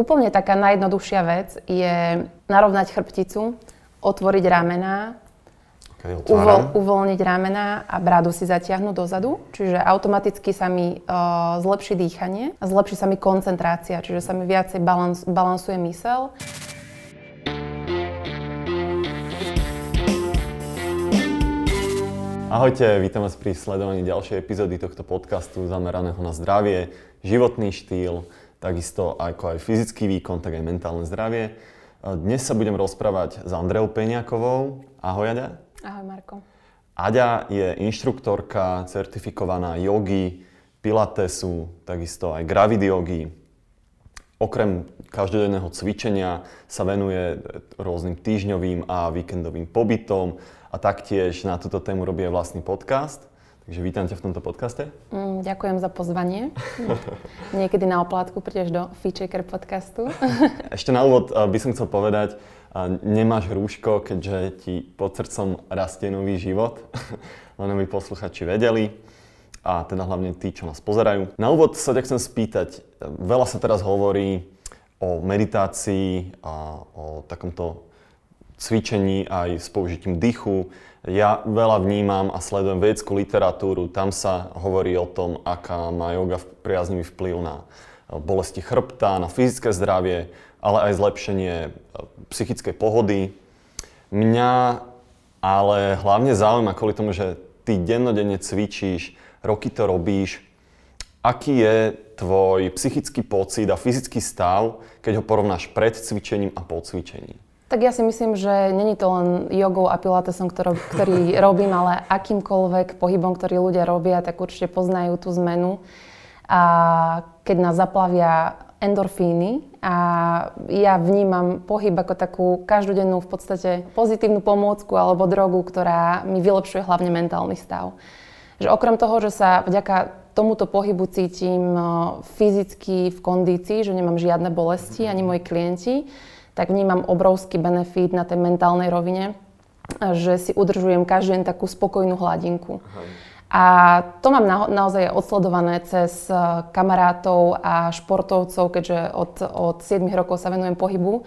Úplne taká najjednoduchšia vec je narovnať chrbticu, otvoriť ramená, Okay, uvol, uvoľniť ramená a bradu si zatiahnuť dozadu, čiže automaticky sa mi uh, zlepší dýchanie zlepší sa mi koncentrácia, čiže sa mi viacej balans, balansuje mysel. Ahojte, vítam vás pri sledovaní ďalšej epizódy tohto podcastu zameraného na zdravie, životný štýl, takisto ako aj fyzický výkon, tak aj mentálne zdravie. Dnes sa budem rozprávať s Andreou Peňakovou. Ahoj, Aďa. Ahoj Marko. Aďa je inštruktorka, certifikovaná jogy, pilatesu, takisto aj gravid jogy. Okrem každodenného cvičenia sa venuje rôznym týždňovým a víkendovým pobytom a taktiež na túto tému robí aj vlastný podcast. Takže vítam ťa v tomto podcaste. Mm, ďakujem za pozvanie. Niekedy na oplátku prídeš do Feature podcastu. Ešte na úvod by som chcel povedať, nemáš rúško, keďže ti pod srdcom rastie nový život, len aby posluchači vedeli a teda hlavne tí, čo nás pozerajú. Na úvod sa ťa chcem spýtať, veľa sa teraz hovorí o meditácii a o takomto cvičení aj s použitím dychu. Ja veľa vnímam a sledujem vedeckú literatúru, tam sa hovorí o tom, aká má yoga priaznivý vplyv na bolesti chrbta, na fyzické zdravie, ale aj zlepšenie e, psychickej pohody. Mňa ale hlavne zaujíma kvôli tomu, že ty dennodenne cvičíš, roky to robíš. Aký je tvoj psychický pocit a fyzický stav, keď ho porovnáš pred cvičením a po cvičení? Tak ja si myslím, že není to len jogou a pilatesom, ktorý, ktorý robím, ale akýmkoľvek pohybom, ktorý ľudia robia, tak určite poznajú tú zmenu. A keď nás zaplavia endorfíny a ja vnímam pohyb ako takú každodennú v podstate pozitívnu pomôcku alebo drogu, ktorá mi vylepšuje hlavne mentálny stav. Že okrem toho, že sa vďaka tomuto pohybu cítim fyzicky v kondícii, že nemám žiadne bolesti, ani moji klienti, tak vnímam obrovský benefit na tej mentálnej rovine, že si udržujem každý deň takú spokojnú hladinku. Aha. A to mám na, naozaj odsledované cez eh, kamarátov a športovcov, keďže od, od 7 rokov sa venujem pohybu,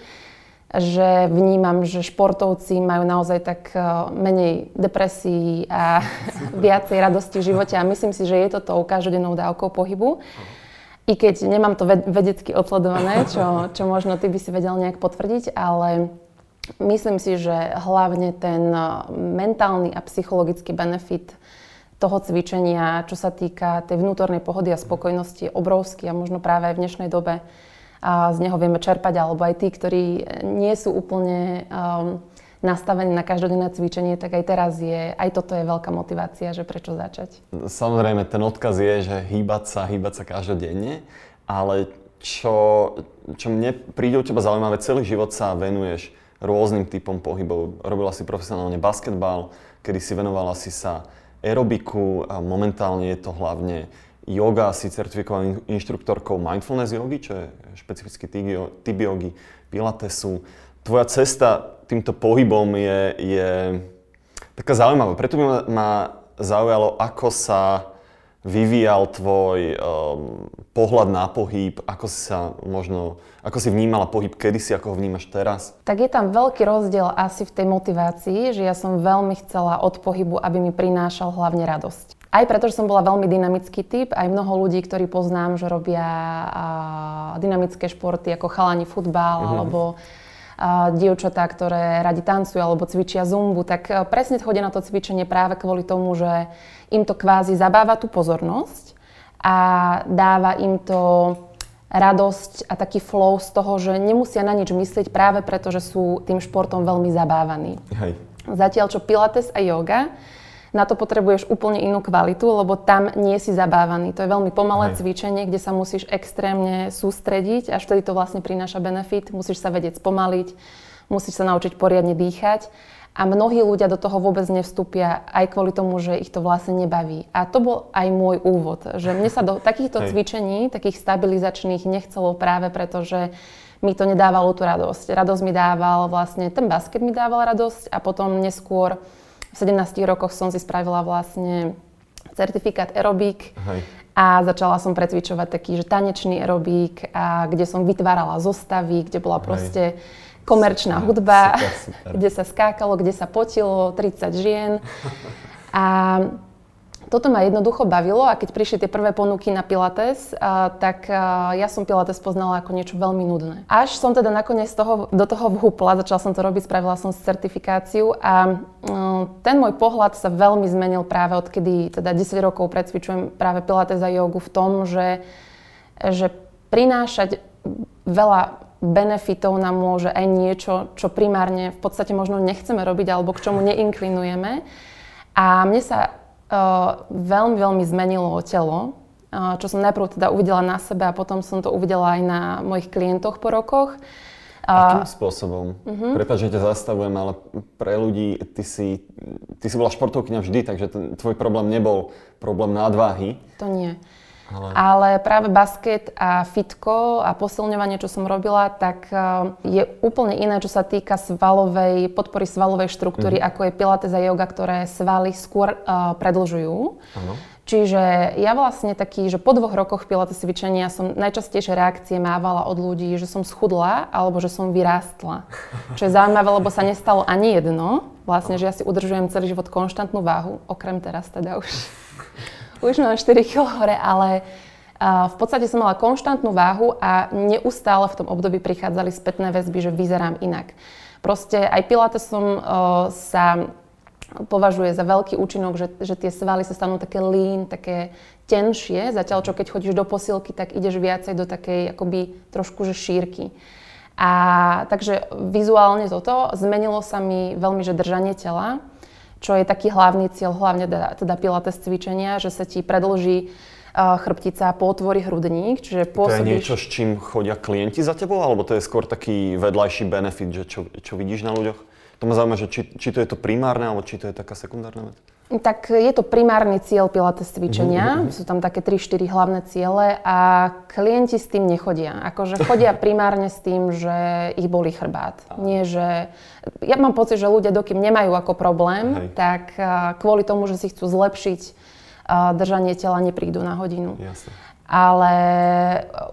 že vnímam, že športovci majú naozaj tak eh, menej depresí a viacej radosti v živote a myslím si, že je to tou každodennou dávkou pohybu. I keď nemám to vedecky odsledované, čo, čo možno ty by si vedel nejak potvrdiť, ale myslím si, že hlavne ten eh, mentálny a psychologický benefit toho cvičenia, čo sa týka tej vnútornej pohody a spokojnosti, je obrovský a možno práve aj v dnešnej dobe. A z neho vieme čerpať, alebo aj tí, ktorí nie sú úplne um, nastavení na každodenné cvičenie, tak aj teraz je, aj toto je veľká motivácia, že prečo začať. Samozrejme, ten odkaz je, že hýbať sa, hýbať sa každodenne, ale čo, čo mne príde u teba zaujímavé, celý život sa venuješ rôznym typom pohybov. Robila si profesionálne basketbal, kedy si venovala si sa aerobiku a momentálne je to hlavne yoga, si certifikovaný inštruktorkou mindfulness yogi, čo je špecificky typ yogi, pilatesu. Tvoja cesta týmto pohybom je, je taká zaujímavá. Preto by ma zaujalo, ako sa vyvíjal tvoj um, pohľad na pohyb, ako si sa možno, ako si vnímala pohyb kedysi, ako ho vnímaš teraz? Tak je tam veľký rozdiel asi v tej motivácii, že ja som veľmi chcela od pohybu, aby mi prinášal hlavne radosť. Aj preto, že som bola veľmi dynamický typ, aj mnoho ľudí, ktorí poznám, že robia a, dynamické športy ako chalani futbal mm-hmm. alebo dievčatá, ktoré radi tancujú alebo cvičia zumbu, tak e, presne chodia na to cvičenie práve kvôli tomu, že im to kvázi zabáva tú pozornosť a dáva im to radosť a taký flow z toho, že nemusia na nič myslieť práve preto, že sú tým športom veľmi zabávaní. Hej. Zatiaľ čo pilates a yoga na to potrebuješ úplne inú kvalitu, lebo tam nie si zabávaný. To je veľmi pomalé Hej. cvičenie, kde sa musíš extrémne sústrediť, až vtedy to vlastne prináša benefit. Musíš sa vedieť spomaliť, musíš sa naučiť poriadne dýchať. A mnohí ľudia do toho vôbec nevstúpia aj kvôli tomu, že ich to vlastne nebaví. A to bol aj môj úvod, že mne sa do takýchto Hej. cvičení, takých stabilizačných nechcelo práve preto, že mi to nedávalo tú radosť. Radosť mi dával vlastne, ten basket mi dával radosť a potom neskôr v 17 rokoch som si spravila vlastne certifikát aerobik A začala som precvičovať taký, že tanečný aerobík, a kde som vytvárala zostavy, kde bola proste komerčná super, hudba, super, super. kde sa skákalo, kde sa potilo 30 žien. A toto ma jednoducho bavilo a keď prišli tie prvé ponuky na Pilates, a, tak a, ja som Pilates poznala ako niečo veľmi nudné. Až som teda nakoniec toho, do toho vhúpla, začala som to robiť, spravila som certifikáciu a a ten môj pohľad sa veľmi zmenil práve odkedy teda 10 rokov precvičujem práve Pilates a jogu v tom, že, že prinášať veľa benefitov nám môže aj niečo, čo primárne v podstate možno nechceme robiť alebo k čomu neinklinujeme. A mne sa veľmi, veľmi zmenilo telo, čo som najprv teda uvidela na sebe a potom som to uvidela aj na mojich klientoch po rokoch. Akým spôsobom? Uh-huh. Prepač, že ťa zastavujem, ale pre ľudí, ty si, ty si bola športovkyňa vždy, takže ten, tvoj problém nebol problém nadváhy. To nie. Ale... Ale práve basket a fitko a posilňovanie, čo som robila, tak eh, je úplne iné, čo sa týka svalovej, podpory svalovej štruktúry, mm. ako je pilates a yoga, ktoré svaly skôr uh, predlžujú. Ano. Čiže ja vlastne taký, že po dvoch rokoch pilates cvičenia som najčastejšie reakcie mávala od ľudí, že som schudla alebo že som vyrástla. Čo je zaujímavé, lebo sa nestalo ani jedno. Vlastne, že ja si udržujem celý život konštantnú váhu, okrem teraz teda už už mám 4 kg hore, ale v podstate som mala konštantnú váhu a neustále v tom období prichádzali spätné väzby, že vyzerám inak. Proste aj pilatesom uh, sa považuje za veľký účinok, že, že tie svaly sa stanú také lean, také tenšie, zatiaľ čo keď chodíš do posilky, tak ideš viacej do takej akoby trošku že šírky. A takže vizuálne toto zmenilo sa mi veľmi, že držanie tela čo je taký hlavný cieľ, hlavne teda, teda pilates cvičenia, že sa ti predlží uh, chrbtica, potvorí hrudník, čiže pôsobíš... To je niečo, s čím chodia klienti za tebou, alebo to je skôr taký vedľajší benefit, že čo, čo vidíš na ľuďoch? To ma zaujíma, že či, či to je to primárne, alebo či to je taká sekundárna vec. Tak je to primárny cieľ pilates cvičenia. Mm-hmm. Sú tam také 3-4 hlavné ciele a klienti s tým nechodia. Akože chodia primárne s tým, že ich bolí chrbát. Nie, že... Ja mám pocit, že ľudia, dokým nemajú ako problém, Hej. tak kvôli tomu, že si chcú zlepšiť držanie tela, neprídu na hodinu. Jasne. Ale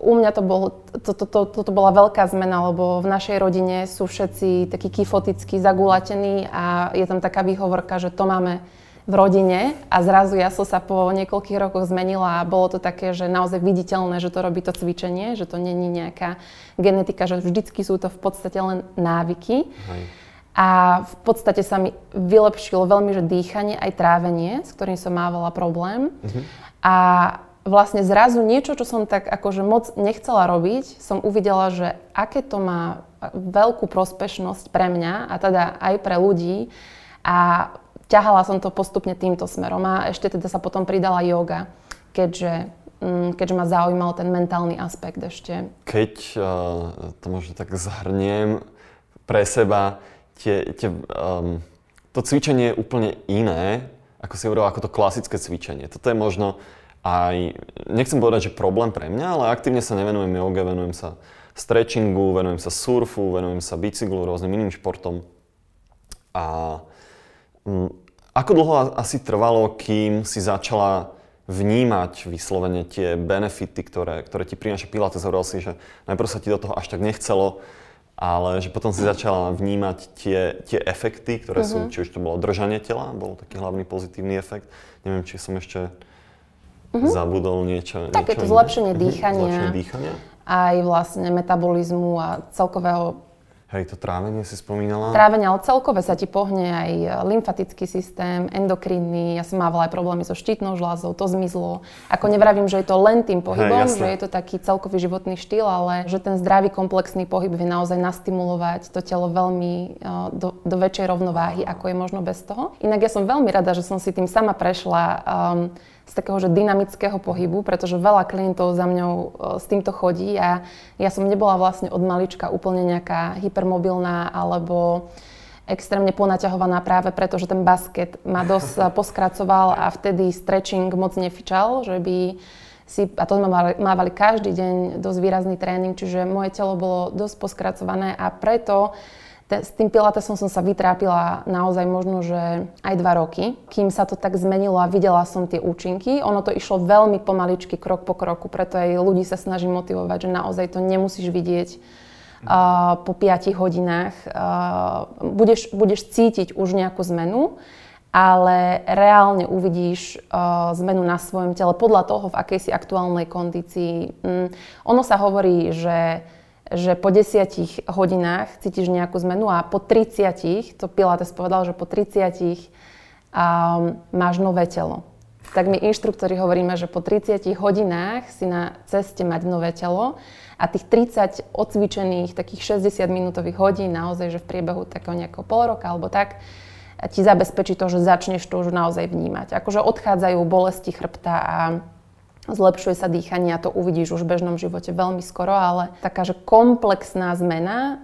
u mňa to, bol, to, to, to, to, to bola veľká zmena, lebo v našej rodine sú všetci takí kyfotickí, zagulatení a je tam taká výhovorka, že to máme v rodine a zrazu ja som sa po niekoľkých rokoch zmenila a bolo to také, že naozaj viditeľné, že to robí to cvičenie, že to není nejaká genetika, že vždycky sú to v podstate len návyky. Hej. A v podstate sa mi vylepšilo veľmi, že dýchanie, aj trávenie, s ktorým som mávala problém. Uh-huh. A vlastne zrazu niečo, čo som tak akože moc nechcela robiť, som uvidela, že aké to má veľkú prospešnosť pre mňa a teda aj pre ľudí. A ťahala som to postupne týmto smerom a ešte teda sa potom pridala yoga, keďže, mm, keďže ma zaujímal ten mentálny aspekt ešte. Keď uh, to možno tak zhrniem pre seba, tie, tie, um, to cvičenie je úplne iné, ako si hovoril, ako to klasické cvičenie. Toto je možno aj, nechcem povedať, že problém pre mňa, ale aktívne sa nevenujem joge, venujem sa stretchingu, venujem sa surfu, venujem sa bicyklu, rôznym iným športom. A mm, ako dlho asi trvalo, kým si začala vnímať vyslovene tie benefity, ktoré, ktoré ti prináša Pilates? Hovoril si, že najprv sa ti do toho až tak nechcelo, ale že potom si začala vnímať tie, tie efekty, ktoré uh-huh. sú, mhm. či už to bolo držanie tela, bol taký hlavný pozitívny efekt. Neviem, či som ešte uh-huh. zabudol niečo. Tak niečo je to zlepšenie uh-huh. dýchania. Zlepšenie dýchania. Aj vlastne metabolizmu a celkového Hej, to trávenie si spomínala. Trávenie, ale celkové sa ti pohne aj lymfatický systém, endokrinný. Ja som mávala aj problémy so štítnou žľazou, to zmizlo. Ako nevravím, že je to len tým pohybom, Hej, že je to taký celkový životný štýl, ale že ten zdravý komplexný pohyb vie naozaj nastimulovať to telo veľmi do, do väčšej rovnováhy, ako je možno bez toho. Inak ja som veľmi rada, že som si tým sama prešla um, z takého že dynamického pohybu, pretože veľa klientov za mňou e, s týmto chodí a ja som nebola vlastne od malička úplne nejaká hypermobilná alebo extrémne ponaťahovaná práve preto, že ten basket ma dosť e, poskracoval a vtedy stretching moc nefičal, že by si, a to sme mávali, každý deň dosť výrazný tréning, čiže moje telo bolo dosť poskracované a preto Te, s tým pilatesom som sa vytrápila naozaj možno, že aj dva roky, kým sa to tak zmenilo a videla som tie účinky. Ono to išlo veľmi pomaličky, krok po kroku, preto aj ľudí sa snažím motivovať, že naozaj to nemusíš vidieť uh, po 5 hodinách. Uh, budeš, budeš cítiť už nejakú zmenu, ale reálne uvidíš uh, zmenu na svojom tele podľa toho, v akej si aktuálnej kondícii. Mm, ono sa hovorí, že že po desiatich hodinách cítiš nejakú zmenu a po 30, to Pilates povedal, že po 30 um, máš nové telo. Tak my inštruktori hovoríme, že po 30 hodinách si na ceste mať nové telo a tých 30 odcvičených, takých 60 minútových hodín, naozaj, že v priebehu takého nejakého pol roka alebo tak, ti zabezpečí to, že začneš to už naozaj vnímať. Akože odchádzajú bolesti chrbta a zlepšuje sa dýchanie a to uvidíš už v bežnom živote veľmi skoro, ale taká, že komplexná zmena,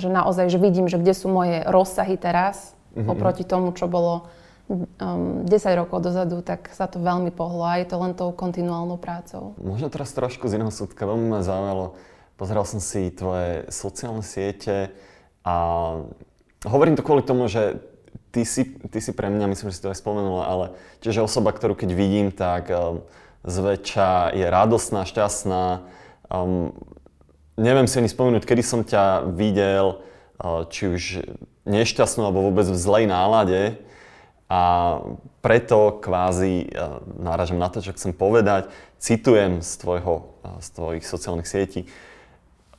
že naozaj, že vidím, že kde sú moje rozsahy teraz mm-hmm. oproti tomu, čo bolo um, 10 rokov dozadu, tak sa to veľmi pohlo a je to len tou kontinuálnou prácou. Možno teraz trošku z iného súdka, veľmi ma zaujalo, pozeral som si tvoje sociálne siete a hovorím to kvôli tomu, že ty si, ty si pre mňa, myslím, že si to aj spomenula, ale tiež osoba, ktorú keď vidím, tak um, zväčša je radosná, šťastná. Um, neviem si ani spomenúť, kedy som ťa videl, uh, či už nešťastnú alebo vôbec v zlej nálade. A preto kvázi uh, náražam na to, čo chcem povedať. Citujem z, tvojho, uh, z tvojich sociálnych sietí.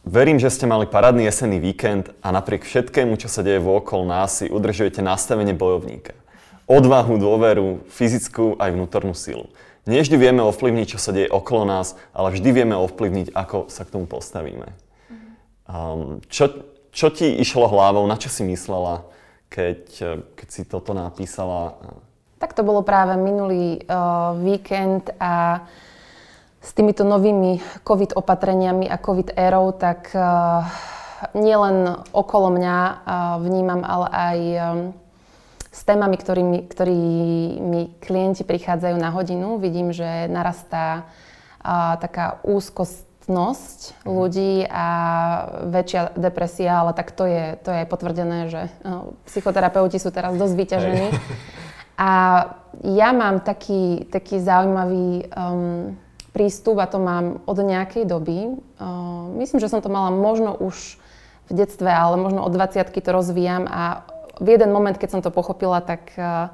Verím, že ste mali parádny jesenný víkend a napriek všetkému, čo sa deje vôkol nás, si udržujete nastavenie bojovníka. Odvahu, dôveru, fyzickú aj vnútornú silu. Nie vždy vieme ovplyvniť, čo sa deje okolo nás, ale vždy vieme ovplyvniť, ako sa k tomu postavíme. Um, čo, čo ti išlo hlavou, na čo si myslela, keď, keď si toto napísala? Tak to bolo práve minulý uh, víkend a s týmito novými COVID opatreniami a COVID érou, tak uh, nielen okolo mňa uh, vnímam, ale aj um, s témami, ktorými, ktorými klienti prichádzajú na hodinu. Vidím, že narastá a, taká úzkostnosť mm. ľudí a väčšia depresia, ale tak to je, to je potvrdené, že uh, psychoterapeuti sú teraz dosť vyťažení. A ja mám taký, taký zaujímavý um, prístup a to mám od nejakej doby. Uh, myslím, že som to mala možno už v detstve, ale možno od 20 to rozvíjam a v jeden moment, keď som to pochopila, tak uh,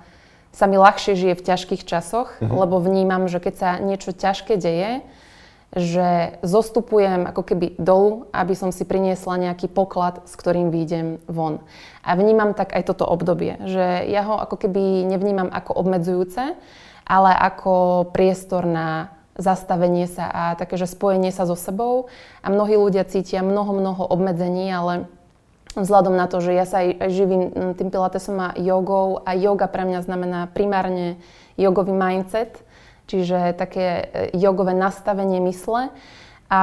sa mi ľahšie žije v ťažkých časoch, mm-hmm. lebo vnímam, že keď sa niečo ťažké deje, že zostupujem ako keby dolu, aby som si priniesla nejaký poklad, s ktorým výjdem von. A vnímam tak aj toto obdobie, že ja ho ako keby nevnímam ako obmedzujúce, ale ako priestor na zastavenie sa a také, že spojenie sa so sebou. A mnohí ľudia cítia mnoho, mnoho obmedzení, ale vzhľadom na to, že ja sa aj, živím tým pilatesom a jogou a yoga pre mňa znamená primárne jogový mindset, čiže také e, jogové nastavenie mysle. A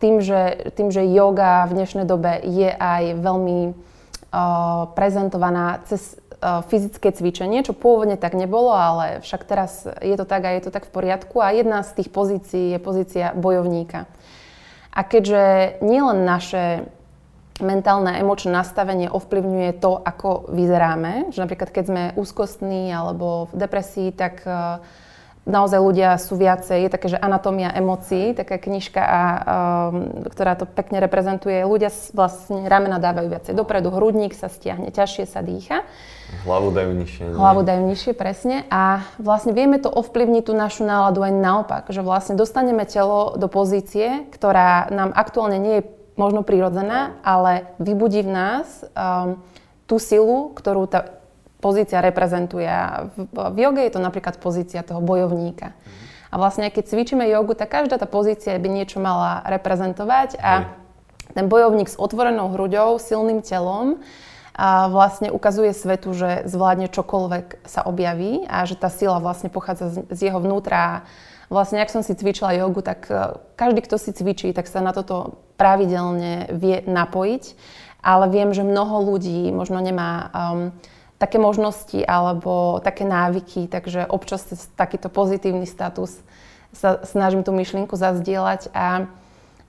tým že, tým, že yoga v dnešnej dobe je aj veľmi uh, prezentovaná cez uh, fyzické cvičenie, čo pôvodne tak nebolo, ale však teraz je to tak a je to tak v poriadku. A jedna z tých pozícií je pozícia bojovníka. A keďže nielen naše mentálne a emočné nastavenie ovplyvňuje to, ako vyzeráme. Že napríklad, keď sme úzkostní alebo v depresii, tak uh, naozaj ľudia sú viacej, je také, že anatómia emócií, taká knižka, a, um, ktorá to pekne reprezentuje. Ľudia vlastne ramena dávajú viacej dopredu, hrudník sa stiahne, ťažšie sa dýcha. Hlavu dajú nižšie. Nie? Hlavu dajú nižšie, presne. A vlastne vieme to ovplyvniť tú našu náladu aj naopak, že vlastne dostaneme telo do pozície, ktorá nám aktuálne nie je možno prirodzená, ale vybudí v nás um, tú silu, ktorú tá pozícia reprezentuje. V, v joge je to napríklad pozícia toho bojovníka. A vlastne, keď cvičíme jogu, tak každá tá pozícia by niečo mala reprezentovať a ten bojovník s otvorenou hruďou, silným telom, a vlastne ukazuje svetu, že zvládne čokoľvek sa objaví a že tá sila vlastne pochádza z, z jeho vnútra vlastne, ak som si cvičila jogu, tak e, každý, kto si cvičí, tak sa na toto pravidelne vie napojiť. Ale viem, že mnoho ľudí možno nemá um, také možnosti alebo také návyky, takže občas takýto pozitívny status sa snažím tú myšlienku zazdieľať a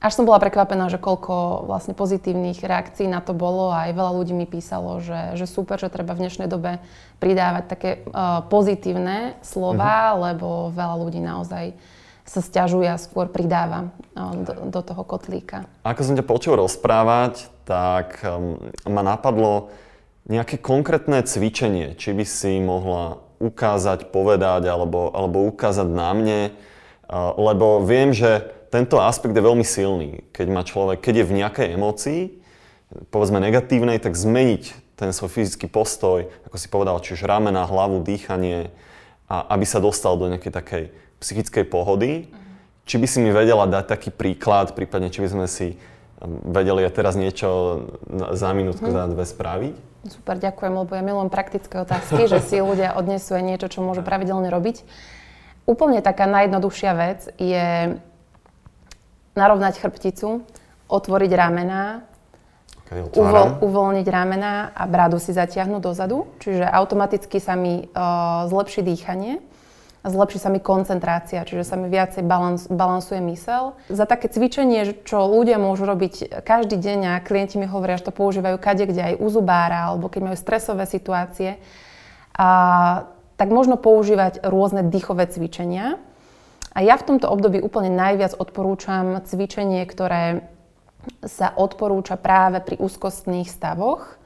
až som bola prekvapená, že koľko vlastne pozitívnych reakcií na to bolo a aj veľa ľudí mi písalo, že, že super, že treba v dnešnej dobe pridávať také uh, pozitívne slova, mm-hmm. lebo veľa ľudí naozaj sa stiažuje a skôr pridáva uh, do, do toho kotlíka. Ako som ťa počul rozprávať, tak um, ma napadlo nejaké konkrétne cvičenie, či by si mohla ukázať, povedať alebo, alebo ukázať na mne, uh, lebo viem, že tento aspekt je veľmi silný. Keď má človek, keď je v nejakej emócii, povedzme negatívnej, tak zmeniť ten svoj fyzický postoj, ako si povedal, či už ramena, hlavu, dýchanie, a aby sa dostal do nejakej takej psychickej pohody. Či by si mi vedela dať taký príklad, prípadne či by sme si um, vedeli aj teraz niečo za minútku, hmm. za dve spraviť? Super, ďakujem, lebo ja milujem praktické otázky, že si ľudia odnesú aj niečo, čo môžu pravidelne robiť. Úplne taká najjednoduchšia vec je narovnať chrbticu, otvoriť ramená, okay, uvoľniť ramená a bradu si zatiahnuť dozadu. Čiže automaticky sa mi uh, zlepší dýchanie a zlepší sa mi koncentrácia, čiže sa mi viacej balans, balansuje mysel. Za také cvičenie, čo ľudia môžu robiť každý deň a klienti mi hovoria, že to používajú kade, kde aj u zubára, alebo keď majú stresové situácie, a, tak možno používať rôzne dýchové cvičenia. A ja v tomto období úplne najviac odporúčam cvičenie, ktoré sa odporúča práve pri úzkostných stavoch.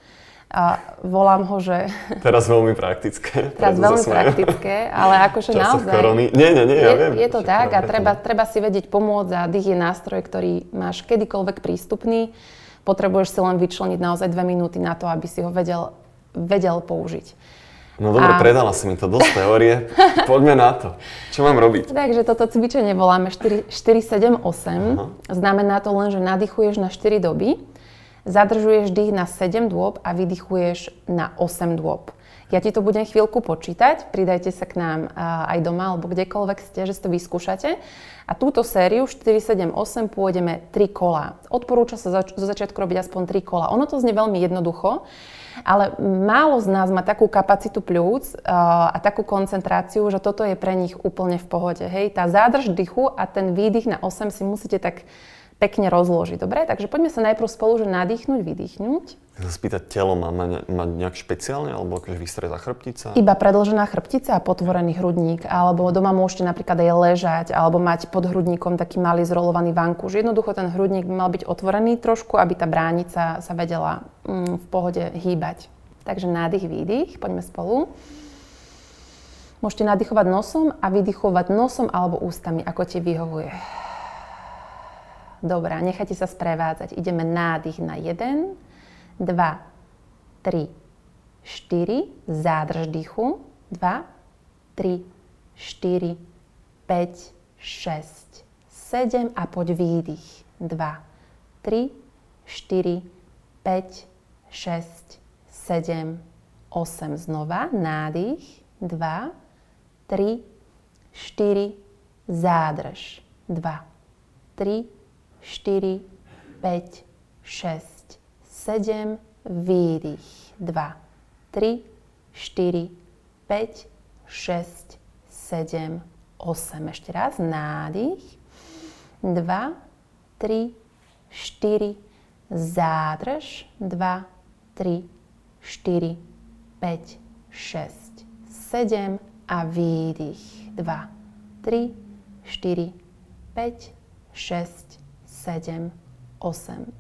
A volám ho, že... Teraz veľmi praktické. Teraz veľmi praktické, ale akože naozaj... Korony. Nie, nie, nie, ja je, viem. Je to tak a treba, treba si vedieť pomôcť a dých je nástroj, ktorý máš kedykoľvek prístupný. Potrebuješ si len vyčleniť naozaj dve minúty na to, aby si ho vedel, vedel použiť. No dobre, a... predala si mi to dosť teórie. Poďme na to. Čo mám robiť? Takže toto cvičenie voláme 4, 4 7, 8. Aha. Znamená to len, že nadýchuješ na 4 doby, zadržuješ dých na 7 dôb a vydychuješ na 8 dôb. Ja ti to budem chvíľku počítať, pridajte sa k nám aj doma alebo kdekoľvek ste, že si to vyskúšate. A túto sériu 4, 7, 8 pôjdeme 3 kola. Odporúča sa zo začiatku robiť aspoň 3 kola. Ono to znie veľmi jednoducho, ale málo z nás má takú kapacitu pľúc a takú koncentráciu, že toto je pre nich úplne v pohode. Hej, tá zádrž dychu a ten výdych na 8 si musíte tak pekne rozložiť. Dobre? Takže poďme sa najprv spolu, že nadýchnuť, vydýchnuť. Sa spýtať, telo má mať nejak špeciálne, alebo akože vystretá chrbtica? Iba predlžená chrbtica a potvorený hrudník, alebo doma môžete napríklad aj ležať, alebo mať pod hrudníkom taký malý zrolovaný vankúš. Jednoducho ten hrudník mal byť otvorený trošku, aby tá bránica sa vedela mm, v pohode hýbať. Takže nádych, výdych, poďme spolu. Môžete nadýchovať nosom a vydychovať nosom alebo ústami, ako ti vyhovuje. Dobre, nechajte sa sprevádzať. Ideme nádych na 1, 2, 3, 4, zádrž dýchu, 2, 3, 4, 5, 6, 7 a poď výdych. 2, 3, 4, 5, 6, 7, 8. Znova nádych. 2, 3, 4, zádrž. 2, 3, 4, 5, 6, 7, výdych. 2, 3, 4, 5, 6, 7, 8. Ešte raz. Nádych. 2, 3, 4, zádrž. 2, 3, 4, 5, 6, 7 a výdych. 2, 3, 4, 5, 6, 7, 8.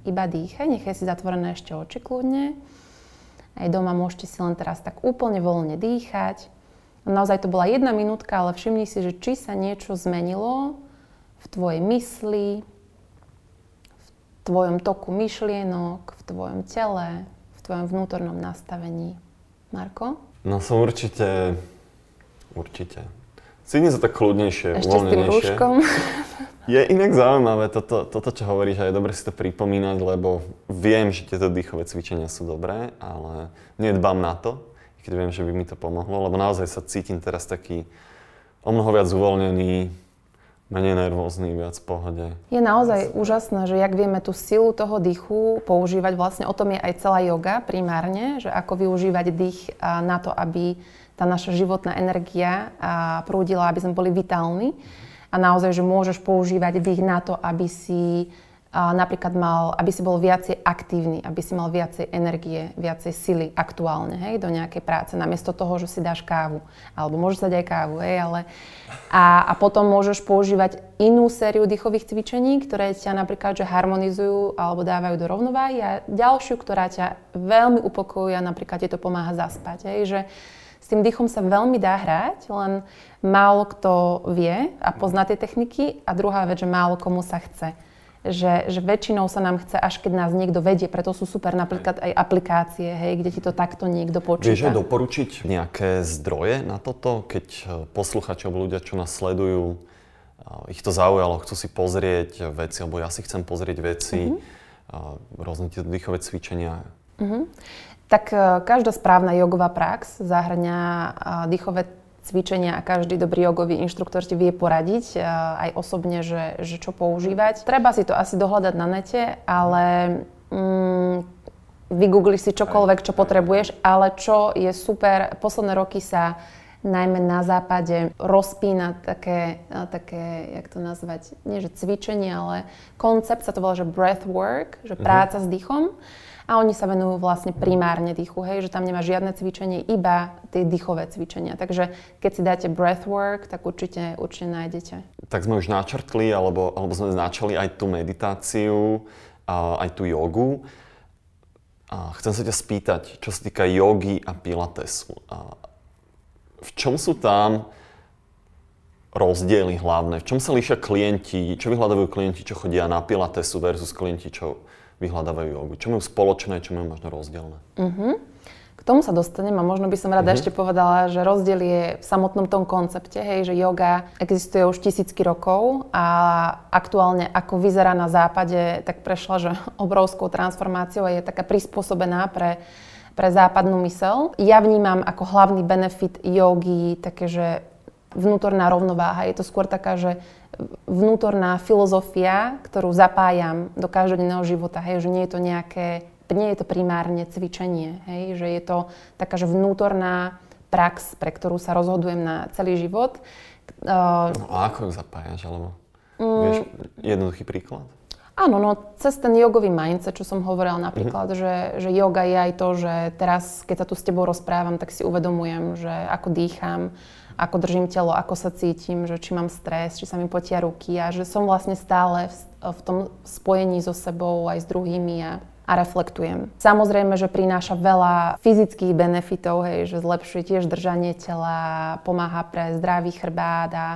Iba dýchaj, nechaj si zatvorené ešte oči kľudne. Aj doma môžete si len teraz tak úplne voľne dýchať. Naozaj to bola jedna minútka, ale všimni si, že či sa niečo zmenilo v tvojej mysli, v tvojom toku myšlienok, v tvojom tele, v tvojom vnútornom nastavení. Marko? No som určite, určite. Cítim sa tak kľudnejšie, Ešte s tým rúškom. Je inak zaujímavé toto, toto, čo hovoríš, a je dobre si to pripomínať, lebo viem, že tieto dýchové cvičenia sú dobré, ale nedbám na to, keď viem, že by mi to pomohlo, lebo naozaj sa cítim teraz taký o mnoho viac uvoľnený, menej nervózny, viac v pohode. Je naozaj úžasné, že jak vieme tú silu toho dýchu používať, vlastne o tom je aj celá yoga primárne, že ako využívať dých na to, aby tá naša životná energia prúdila, aby sme boli vitálni a naozaj, že môžeš používať dých na to, aby si napríklad mal, aby si bol viacej aktívny, aby si mal viacej energie, viacej sily aktuálne, hej, do nejakej práce, namiesto toho, že si dáš kávu. Alebo môžeš dať aj kávu, hej, ale... A, a potom môžeš používať inú sériu dýchových cvičení, ktoré ťa napríklad, že harmonizujú alebo dávajú do rovnováhy a ďalšiu, ktorá ťa veľmi upokojuje a napríklad ti to pomáha zaspať, hej, že s tým dýchom sa veľmi dá hrať, len málo kto vie a pozná tie techniky a druhá vec, že málo komu sa chce že, že väčšinou sa nám chce, až keď nás niekto vedie. Preto sú super napríklad aj aplikácie, hej, kde ti to takto niekto počíta. Vieš aj doporučiť nejaké zdroje na toto, keď e, posluchači alebo ľudia, čo nás sledujú, e, ich to zaujalo, chcú si pozrieť veci, alebo ja si chcem pozrieť veci, mm-hmm. rôzne tie dýchové cvičenia. Mm-hmm. Tak každá správna jogová prax zahrňa dýchové cvičenia a každý dobrý jogový inštruktor ti vie poradiť aj osobne, že, že čo používať. Treba si to asi dohľadať na nete, ale mm, vygoogliš si čokoľvek, čo potrebuješ, ale čo je super, posledné roky sa najmä na západe rozpína také, také, jak to nazvať, nie že cvičenie, ale koncept sa to volá, že breathwork, že mhm. práca uh-huh. s dýchom a oni sa venujú vlastne primárne dýchu, hej, že tam nemá žiadne cvičenie, iba tie dýchové cvičenia. Takže keď si dáte breathwork, tak určite, určite nájdete. Tak sme už načrtli, alebo, alebo sme načali aj tú meditáciu, aj tú jogu. A chcem sa ťa spýtať, čo sa týka jogy a pilatesu. A v čom sú tam rozdiely hlavné? V čom sa líšia klienti? Čo vyhľadávajú klienti, čo chodia na pilatesu versus klienti, čo vyhľadávajú jogu? Čo majú spoločné, čo majú možno rozdielne? Uh-huh. K tomu sa dostanem a možno by som rada uh-huh. ešte povedala, že rozdiel je v samotnom tom koncepte, hej, že yoga existuje už tisícky rokov a aktuálne ako vyzerá na západe, tak prešla že obrovskou transformáciou a je taká prispôsobená pre pre západnú mysel. Ja vnímam ako hlavný benefit jogy také, že vnútorná rovnováha. Je to skôr taká, že vnútorná filozofia, ktorú zapájam do každodenného života, hej, že nie je to nejaké, nie je to primárne cvičenie, hej, že je to taká, že vnútorná prax, pre ktorú sa rozhodujem na celý život. Uh, no a ako ju zapájaš, alebo mm, vieš jednoduchý príklad? Áno, no cez ten jogový mindset, čo som hovorila napríklad, mm-hmm. že, že yoga je aj to, že teraz, keď sa tu s tebou rozprávam, tak si uvedomujem, že ako dýcham, ako držím telo, ako sa cítim, že či mám stres, či sa mi potia ruky a že som vlastne stále v, v tom spojení so sebou aj s druhými a a reflektujem. Samozrejme, že prináša veľa fyzických benefitov, hej, že zlepšuje tiež držanie tela, pomáha pre zdravý chrbát a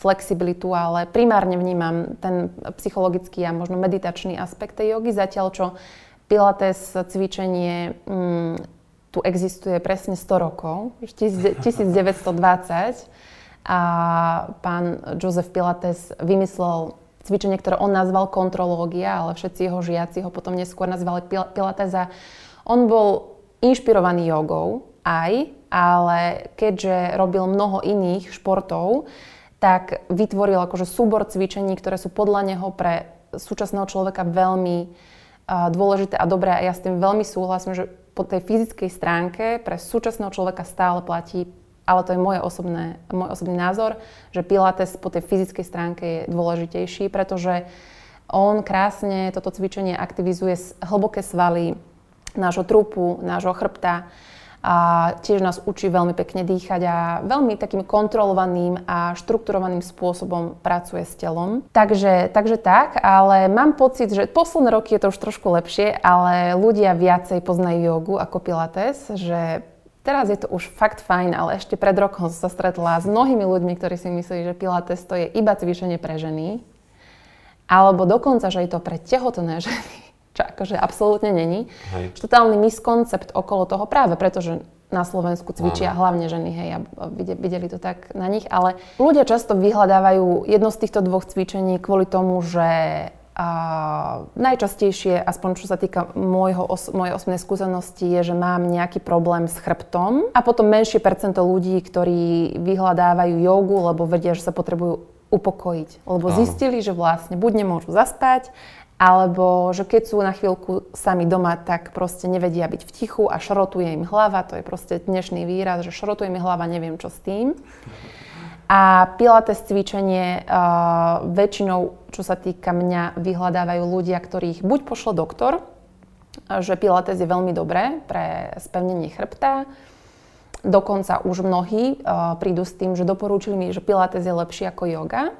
flexibilitu, ale primárne vnímam ten psychologický a možno meditačný aspekt tej jogy, zatiaľ čo Pilates cvičenie mm, tu existuje presne 100 rokov, 1920 a pán Joseph Pilates vymyslel cvičenie, ktoré on nazval kontrológia, ale všetci jeho žiaci ho potom neskôr nazvali Pilates a on bol inšpirovaný jogou aj, ale keďže robil mnoho iných športov, tak vytvoril akože súbor cvičení, ktoré sú podľa neho pre súčasného človeka veľmi dôležité a dobré. A ja s tým veľmi súhlasím, že po tej fyzickej stránke pre súčasného človeka stále platí ale to je moje osobné, môj osobný názor, že Pilates po tej fyzickej stránke je dôležitejší, pretože on krásne toto cvičenie aktivizuje hlboké svaly nášho trupu, nášho chrbta a tiež nás učí veľmi pekne dýchať a veľmi takým kontrolovaným a štrukturovaným spôsobom pracuje s telom. Takže, takže tak, ale mám pocit, že posledné roky je to už trošku lepšie, ale ľudia viacej poznajú jogu ako pilates, že Teraz je to už fakt fajn, ale ešte pred rokom som sa stretla s mnohými ľuďmi, ktorí si mysleli, že Pilates to je iba cvičenie pre ženy, alebo dokonca, že je to pre tehotné ženy, čo akože absolútne není. Hej. Totálny miskoncept okolo toho práve, pretože na Slovensku cvičia Áno. hlavne ženy, hej, a videli to tak na nich, ale ľudia často vyhľadávajú jedno z týchto dvoch cvičení kvôli tomu, že a najčastejšie, aspoň čo sa týka môjho os- mojej osobnej skúsenosti, je, že mám nejaký problém s chrbtom a potom menšie percento ľudí, ktorí vyhľadávajú jogu, lebo vedia, že sa potrebujú upokojiť. Lebo Áno. zistili, že vlastne buď nemôžu zaspať, alebo že keď sú na chvíľku sami doma, tak proste nevedia byť v tichu a šrotuje im hlava. To je proste dnešný výraz, že šrotuje mi hlava, neviem čo s tým. A pilates cvičenie uh, väčšinou čo sa týka mňa, vyhľadávajú ľudia, ktorých buď pošlo doktor, že pilates je veľmi dobré pre spevnenie chrbta, dokonca už mnohí uh, prídu s tým, že doporúčili mi, že pilates je lepší ako yoga,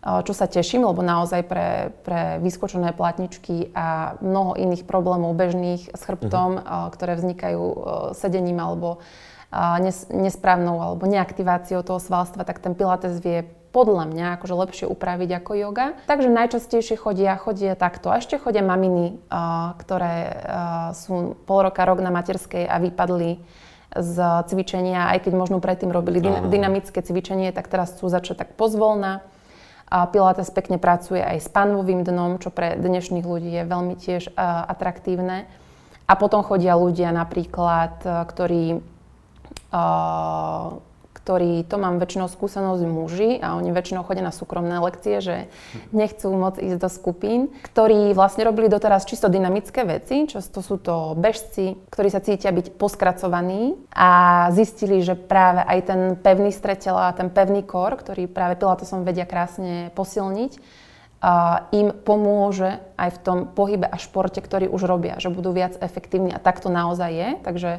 čo sa teším, lebo naozaj pre, pre vyskočené platničky a mnoho iných problémov bežných s chrbtom, uh-huh. uh, ktoré vznikajú sedením alebo nes, nesprávnou alebo neaktiváciou toho svalstva, tak ten pilates vie podľa mňa akože lepšie upraviť ako yoga. Takže najčastejšie chodia, chodia takto. A ešte chodia maminy, ktoré sú pol roka, rok na materskej a vypadli z cvičenia, aj keď možno predtým robili dyna- dynamické cvičenie, tak teraz chcú začať tak pozvolna. A Pilates pekne pracuje aj s panvovým dnom, čo pre dnešných ľudí je veľmi tiež uh, atraktívne. A potom chodia ľudia napríklad, ktorí ktorí to mám väčšinou skúsenosť muži a oni väčšinou chodia na súkromné lekcie, že nechcú moc ísť do skupín, ktorí vlastne robili doteraz čisto dynamické veci, často sú to bežci, ktorí sa cítia byť poskracovaní a zistili, že práve aj ten pevný stretel a ten pevný kor, ktorý práve Pilatesom vedia krásne posilniť, a im pomôže aj v tom pohybe a športe, ktorý už robia, že budú viac efektívni a tak to naozaj je, takže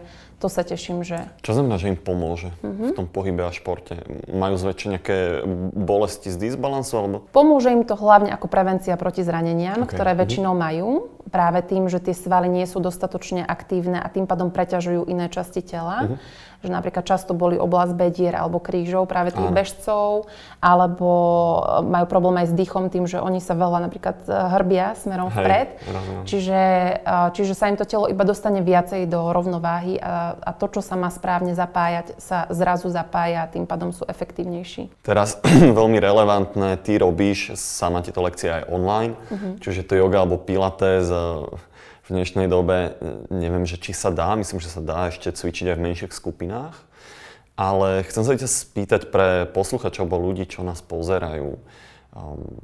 to sa teším, že... Čo znamená, že im pomôže uh-huh. v tom pohybe a športe? Majú zväčšie nejaké bolesti z disbalansu? Alebo... Pomôže im to hlavne ako prevencia proti zraneniam, okay. ktoré mhm. väčšinou uh-huh. majú, práve tým, že tie svaly nie sú dostatočne aktívne a tým pádom preťažujú iné časti tela. Uh-huh že napríklad často boli oblasť bedier alebo krížov práve tých Áno. bežcov, alebo e, majú problém aj s dýchom tým, že oni sa veľa napríklad e, hrbia smerom Hej, vpred. Čiže, e, čiže sa im to telo iba dostane viacej do rovnováhy a, a to, čo sa má správne zapájať, sa zrazu zapája a tým pádom sú efektívnejší. Teraz veľmi relevantné, ty robíš sama tieto lekcie aj online, uh-huh. čiže to yoga alebo pilates, dnešnej dobe neviem, že či sa dá, myslím, že sa dá ešte cvičiť aj v menších skupinách. Ale chcem sa ťa spýtať pre posluchačov alebo ľudí, čo nás pozerajú. Um,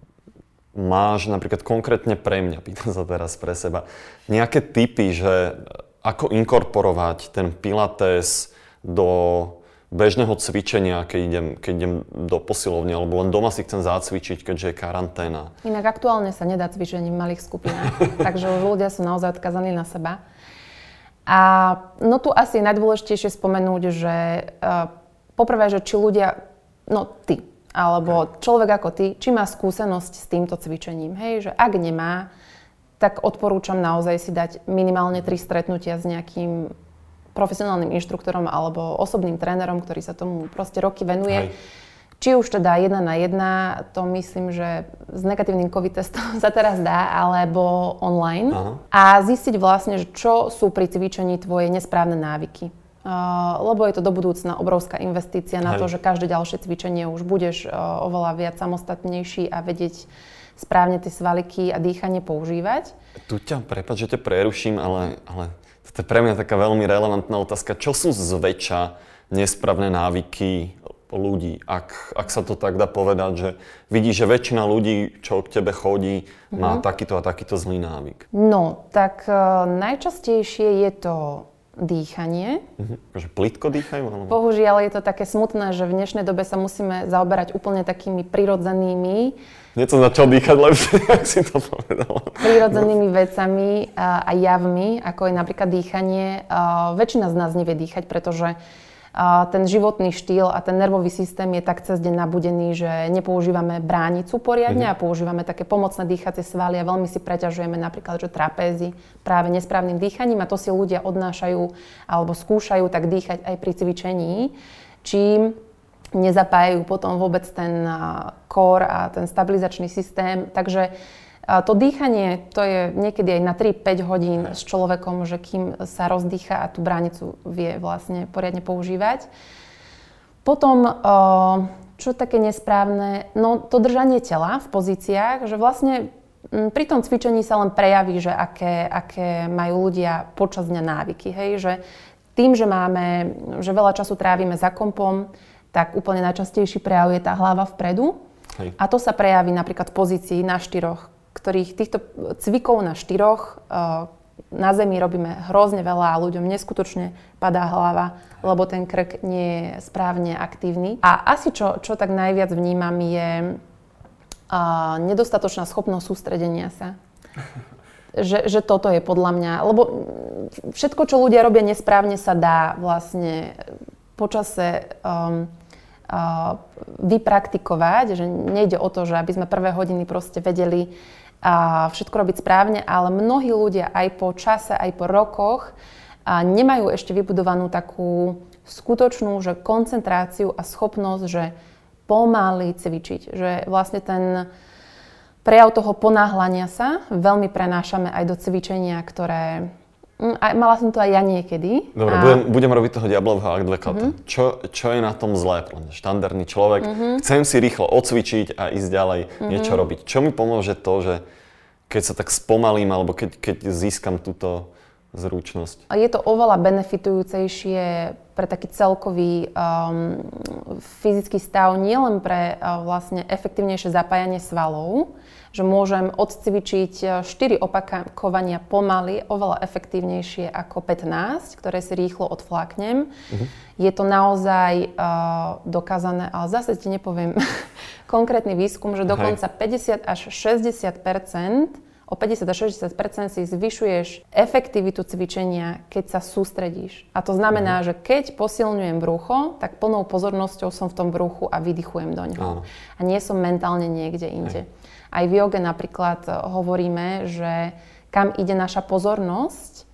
máš napríklad konkrétne pre mňa, pýtam sa teraz pre seba, nejaké typy, že ako inkorporovať ten pilates do bežného cvičenia, keď idem, keď idem do posilovne, alebo len doma si chcem zacvičiť, keďže je karanténa. Inak aktuálne sa nedá cvičenie v malých skupinách, takže už ľudia sú naozaj odkazaní na seba. A no tu asi je najdôležitejšie spomenúť, že uh, poprvé, že či ľudia, no ty, alebo človek ako ty, či má skúsenosť s týmto cvičením. Hej, že ak nemá, tak odporúčam naozaj si dať minimálne tri stretnutia s nejakým profesionálnym inštruktorom alebo osobným trénerom, ktorý sa tomu proste roky venuje. Hej. Či už teda jedna na jedna, to myslím, že s negatívnym COVID testom sa teraz dá, alebo online. Aha. A zistiť vlastne, že čo sú pri cvičení tvoje nesprávne návyky. Uh, lebo je to do budúcna obrovská investícia na Hej. to, že každé ďalšie cvičenie už budeš uh, oveľa viac samostatnejší a vedieť správne tie svaliky a dýchanie používať. Tu ťa, prepáč, že ťa preruším, ale, ale to je pre mňa taká veľmi relevantná otázka. Čo sú zväčša nesprávne návyky ľudí, ak, ak sa to tak dá povedať, že vidíš, že väčšina ľudí, čo k tebe chodí, má mm-hmm. takýto a takýto zlý návyk? No, tak uh, najčastejšie je to dýchanie. Mm-hmm. Akože plitko dýchajú? Alebo? Bohužiaľ je to také smutné, že v dnešnej dobe sa musíme zaoberať úplne takými prirodzenými Niečo na čo dýchať lepšie, ak si to povedala. Prírodzenými vecami a, javmi, ako je napríklad dýchanie. Väčšina z nás nevie dýchať, pretože ten životný štýl a ten nervový systém je tak cez deň nabudený, že nepoužívame bránicu poriadne mm-hmm. a používame také pomocné dýchacie svaly a veľmi si preťažujeme napríklad že trapézy práve nesprávnym dýchaním a to si ľudia odnášajú alebo skúšajú tak dýchať aj pri cvičení, čím nezapájajú potom vôbec ten core a ten stabilizačný systém. Takže to dýchanie, to je niekedy aj na 3-5 hodín s človekom, že kým sa rozdýcha a tú bránicu vie vlastne poriadne používať. Potom, čo také nesprávne, no to držanie tela v pozíciách, že vlastne pri tom cvičení sa len prejaví, že aké, aké majú ľudia počas dňa návyky. Hej? Že tým, že máme, že veľa času trávime za kompom, tak úplne najčastejší prejav je tá hlava vpredu. Hej. A to sa prejaví napríklad v pozícii na štyroch, ktorých týchto cvikov na štyroch uh, na zemi robíme hrozne veľa a ľuďom neskutočne padá hlava, lebo ten krk nie je správne aktívny. A asi čo, čo tak najviac vnímam je uh, nedostatočná schopnosť sústredenia sa. Že, že toto je podľa mňa, lebo všetko, čo ľudia robia nesprávne, sa dá vlastne počase um, uh, vypraktikovať, že nejde o to, že aby sme prvé hodiny proste vedeli uh, všetko robiť správne, ale mnohí ľudia aj po čase, aj po rokoch uh, nemajú ešte vybudovanú takú skutočnú že koncentráciu a schopnosť, že pomaly cvičiť. Že vlastne ten prejav toho ponáhľania sa veľmi prenášame aj do cvičenia, ktoré... Mm, aj, mala som to aj ja niekedy. Dobre, a... budem, budem robiť toho diablového advokáta. Mm-hmm. Čo, čo je na tom zlé? Štandardný človek, mm-hmm. chcem si rýchlo odcvičiť a ísť ďalej, mm-hmm. niečo robiť. Čo mi pomôže to, že keď sa tak spomalím, alebo keď, keď získam túto zručnosť? Je to oveľa benefitujúcejšie pre taký celkový um, fyzický stav, nielen pre uh, vlastne efektívnejšie zapájanie svalov, že môžem odcvičiť 4 uh, opakovania pomaly oveľa efektívnejšie ako 15, ktoré si rýchlo odfláknem. Uh-huh. Je to naozaj uh, dokázané, ale zase ti nepoviem konkrétny výskum, že dokonca Hej. 50 až 60% o 50 až 60% si zvyšuješ efektivitu cvičenia, keď sa sústredíš. A to znamená, mm-hmm. že keď posilňujem brucho, tak plnou pozornosťou som v tom bruchu a vydychujem do neho. Áno. A nie som mentálne niekde inde. Aj. Aj v joge napríklad e, hovoríme, že kam ide naša pozornosť,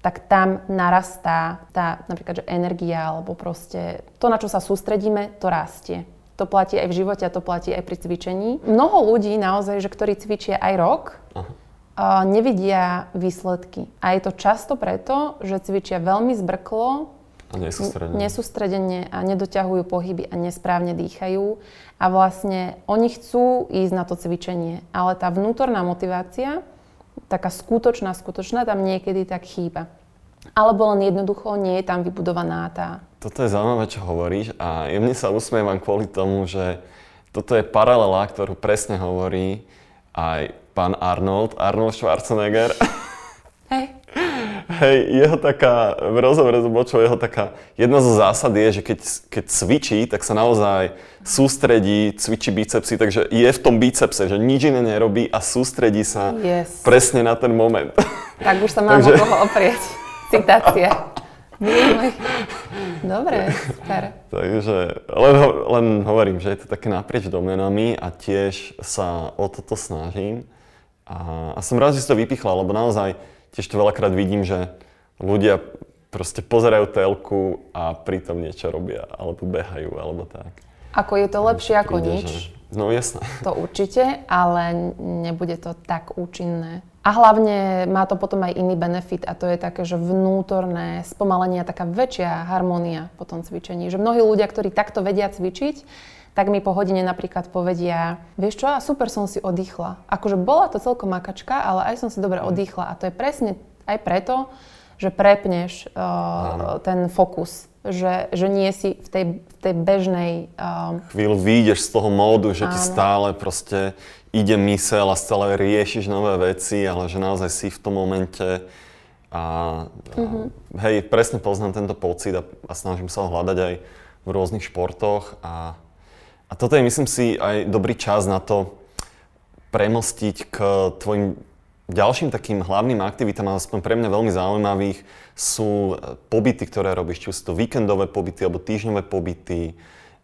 tak tam narastá tá napríklad, že energia alebo proste to, na čo sa sústredíme, to rastie. To platí aj v živote a to platí aj pri cvičení. Mnoho ľudí naozaj, že ktorí cvičia aj rok, Aha. Uh, nevidia výsledky. A je to často preto, že cvičia veľmi zbrklo, a nesústredenie. nesústredenie a nedoťahujú pohyby a nesprávne dýchajú. A vlastne oni chcú ísť na to cvičenie, ale tá vnútorná motivácia, taká skutočná, skutočná, tam niekedy tak chýba. Alebo len jednoducho nie je tam vybudovaná tá toto je zaujímavé, čo hovoríš a jemne sa usmievam kvôli tomu, že toto je paralela, ktorú presne hovorí aj pán Arnold, Arnold Schwarzenegger. Hej. Hej, jeho taká, v rozhovore z jeho taká, jedna zo zásad je, že keď, keď cvičí, tak sa naozaj sústredí, cvičí bicepsy, takže je v tom bicepse, že nič iné nerobí a sústredí sa yes. presne na ten moment. Tak už sa mám takže... o koho oprieť. Citácia. Dobre, super. Takže len, len hovorím, že je to také naprieč domenami a tiež sa o toto snažím. A, a som rád, že si to vypichla, lebo naozaj tiež to veľakrát vidím, že ľudia proste pozerajú telku a pritom niečo robia, alebo behajú, alebo tak. Ako je to lepšie ako príde, nič. Že... No jasné. To určite, ale nebude to tak účinné. A hlavne má to potom aj iný benefit a to je také, že vnútorné spomalenie taká väčšia harmónia po tom cvičení. Že mnohí ľudia, ktorí takto vedia cvičiť, tak mi po hodine napríklad povedia, vieš čo, super som si oddychla. Akože bola to celkom makačka, ale aj som si dobre oddychla. A to je presne aj preto, že prepneš uh, ten fokus. Že, že nie si v tej, v tej bežnej... Uh... Chvíľu vyjdeš z toho módu, že áno. ti stále proste ide mysel a stále riešiš nové veci, ale že naozaj si v tom momente a, a mm-hmm. hej, presne poznám tento pocit a, a snažím sa ho hľadať aj v rôznych športoch a, a toto je myslím si aj dobrý čas na to premostiť k tvojim ďalším takým hlavným aktivitám, aspoň pre mňa veľmi zaujímavých, sú pobyty, ktoré robíš, či sú to víkendové pobyty alebo týždňové pobyty,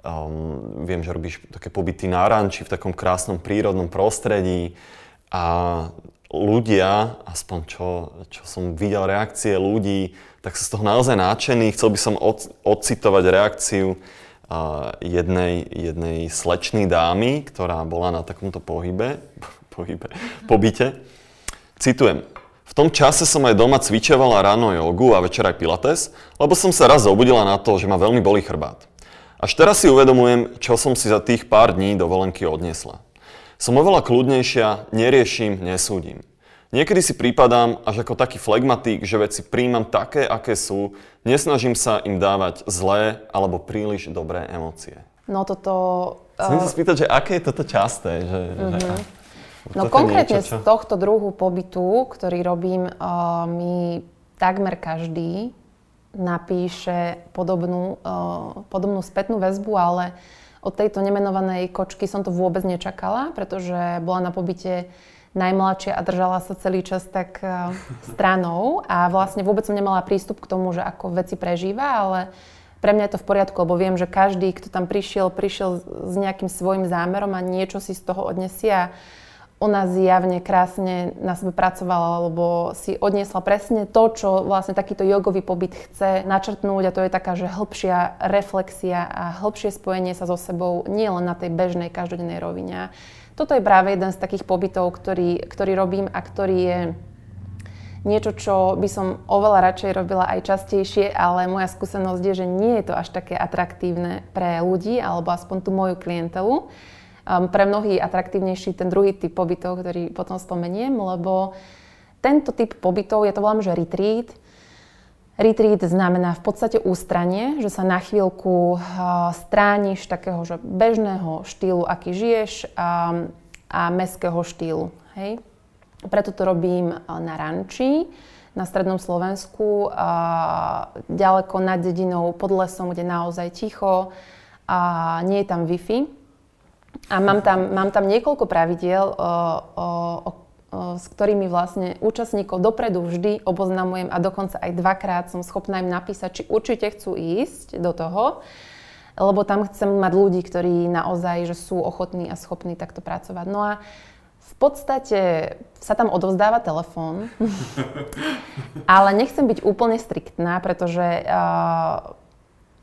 Um, viem, že robíš také pobyty na ranči v takom krásnom prírodnom prostredí. A ľudia, aspoň čo, čo som videl reakcie ľudí, tak sa z toho naozaj náčený. Chcel by som od, odcitovať reakciu jednej, jednej slečnej dámy, ktorá bola na takomto pohybe, pohybe, pobyte. Citujem. V tom čase som aj doma cvičovala ráno jogu a večer aj pilates, lebo som sa raz zobudila na to, že ma veľmi bolí chrbát. Až teraz si uvedomujem, čo som si za tých pár dní dovolenky odniesla. Som oveľa kľudnejšia, neriešim, nesúdim. Niekedy si prípadám až ako taký flegmatik, že veci príjmam také, aké sú, nesnažím sa im dávať zlé alebo príliš dobré emócie. No toto... Chcem uh... sa spýtať, že aké je toto časté? Že, uh-huh. že, no konkrétne niečo, čo? z tohto druhu pobytu, ktorý robím, uh, mi takmer každý napíše podobnú, uh, podobnú spätnú väzbu, ale Od tejto nemenovanej kočky som to vôbec nečakala, pretože bola na pobyte najmladšia a držala sa celý čas tak uh, stranou. A vlastne vôbec som nemala prístup k tomu, že ako veci prežíva, ale pre mňa je to v poriadku, lebo viem, že každý, kto tam prišiel, prišiel s nejakým svojim zámerom a niečo si z toho odnesie. A ona zjavne krásne na sebe pracovala, lebo si odniesla presne to, čo vlastne takýto jogový pobyt chce načrtnúť. A to je taká, že hĺbšia reflexia a hĺbšie spojenie sa so sebou nie len na tej bežnej každodennej rovine. Toto je práve jeden z takých pobytov, ktorý, ktorý robím a ktorý je niečo, čo by som oveľa radšej robila aj častejšie, ale moja skúsenosť je, že nie je to až také atraktívne pre ľudí alebo aspoň tú moju klientelu um, pre mnohých atraktívnejší ten druhý typ pobytov, ktorý potom spomeniem, lebo tento typ pobytov, ja to volám, že retreat. Retreat znamená v podstate ústranie, že sa na chvíľku strániš takého že bežného štýlu, aký žiješ, um, a mestského štýlu. Hej? Preto to robím na ranči, na strednom Slovensku, uh, ďaleko nad dedinou, pod lesom, kde naozaj ticho a nie je tam Wi-Fi. A mám tam, mám tam niekoľko pravidiel, o, o, o, s ktorými vlastne účastníkov dopredu vždy oboznamujem a dokonca aj dvakrát som schopná im napísať, či určite chcú ísť do toho, lebo tam chcem mať ľudí, ktorí naozaj že sú ochotní a schopní takto pracovať. No a v podstate sa tam odovzdáva telefón, ale nechcem byť úplne striktná, pretože uh,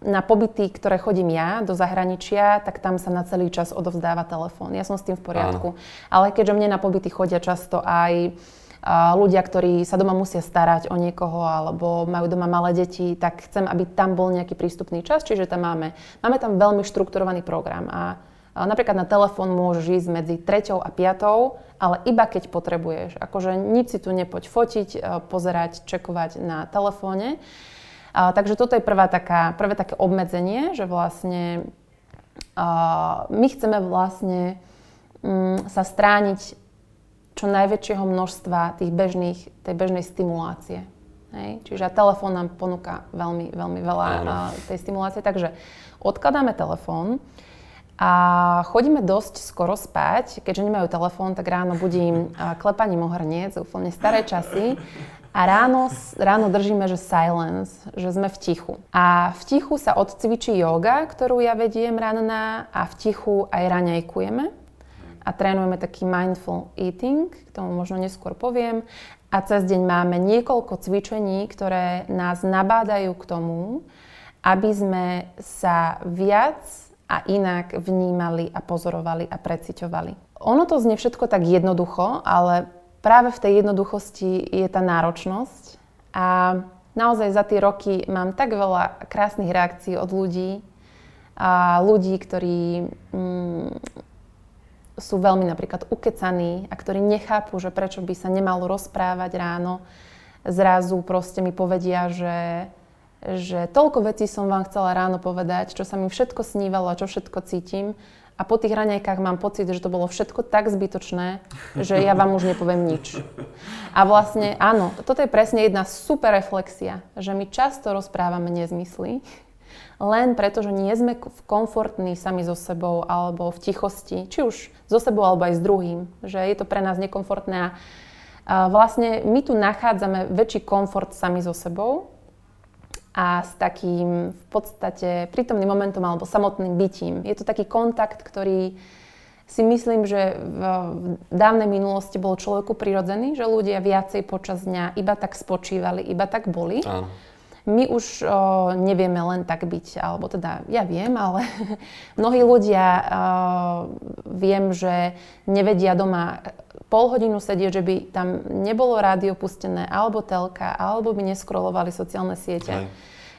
na pobyty, ktoré chodím ja do zahraničia, tak tam sa na celý čas odovzdáva telefón. Ja som s tým v poriadku. Áno. Ale keďže mne na pobyty chodia často aj ľudia, ktorí sa doma musia starať o niekoho alebo majú doma malé deti, tak chcem, aby tam bol nejaký prístupný čas, čiže tam máme, máme tam veľmi štrukturovaný program a Napríklad na telefón môžeš ísť medzi 3 a 5, ale iba keď potrebuješ. Akože nič si tu nepoď fotiť, pozerať, čekovať na telefóne. A, takže toto je prvá taká, prvé také obmedzenie, že vlastne a, my chceme vlastne m, mm, sa strániť čo najväčšieho množstva tých bežných, tej bežnej stimulácie. Hej? Čiže telefón nám ponúka veľmi, veľmi veľa a, tej stimulácie. Takže odkladáme telefón a chodíme dosť skoro spať. Keďže nemajú telefón, tak ráno budím klepaním o hrniec, úplne staré časy. A ráno, ráno držíme, že silence, že sme v tichu. A v tichu sa odcvičí yoga, ktorú ja vediem ranná a v tichu aj raňajkujeme. A trénujeme taký mindful eating, k tomu možno neskôr poviem. A cez deň máme niekoľko cvičení, ktoré nás nabádajú k tomu, aby sme sa viac a inak vnímali a pozorovali a preciťovali. Ono to znie všetko tak jednoducho, ale práve v tej jednoduchosti je tá náročnosť a naozaj za tie roky mám tak veľa krásnych reakcií od ľudí a ľudí, ktorí mm, sú veľmi napríklad ukecaní a ktorí nechápu, že prečo by sa nemalo rozprávať ráno. Zrazu proste mi povedia, že, že toľko vecí som vám chcela ráno povedať, čo sa mi všetko snívalo a čo všetko cítim a po tých raňajkách mám pocit, že to bolo všetko tak zbytočné, že ja vám už nepoviem nič. A vlastne áno, toto je presne jedna super reflexia, že my často rozprávame nezmysly, len preto, že nie sme komfortní sami so sebou alebo v tichosti, či už so sebou alebo aj s druhým, že je to pre nás nekomfortné a vlastne my tu nachádzame väčší komfort sami so sebou a s takým v podstate prítomným momentom alebo samotným bytím. Je to taký kontakt, ktorý si myslím, že v dávnej minulosti bol človeku prirodzený, že ľudia viacej počas dňa iba tak spočívali, iba tak boli. Áno. My už o, nevieme len tak byť, alebo teda ja viem, ale mnohí ľudia o, viem, že nevedia doma pol hodinu sedieť, že by tam nebolo rádio pustené, alebo telka, alebo by neskrolovali sociálne siete. Aj.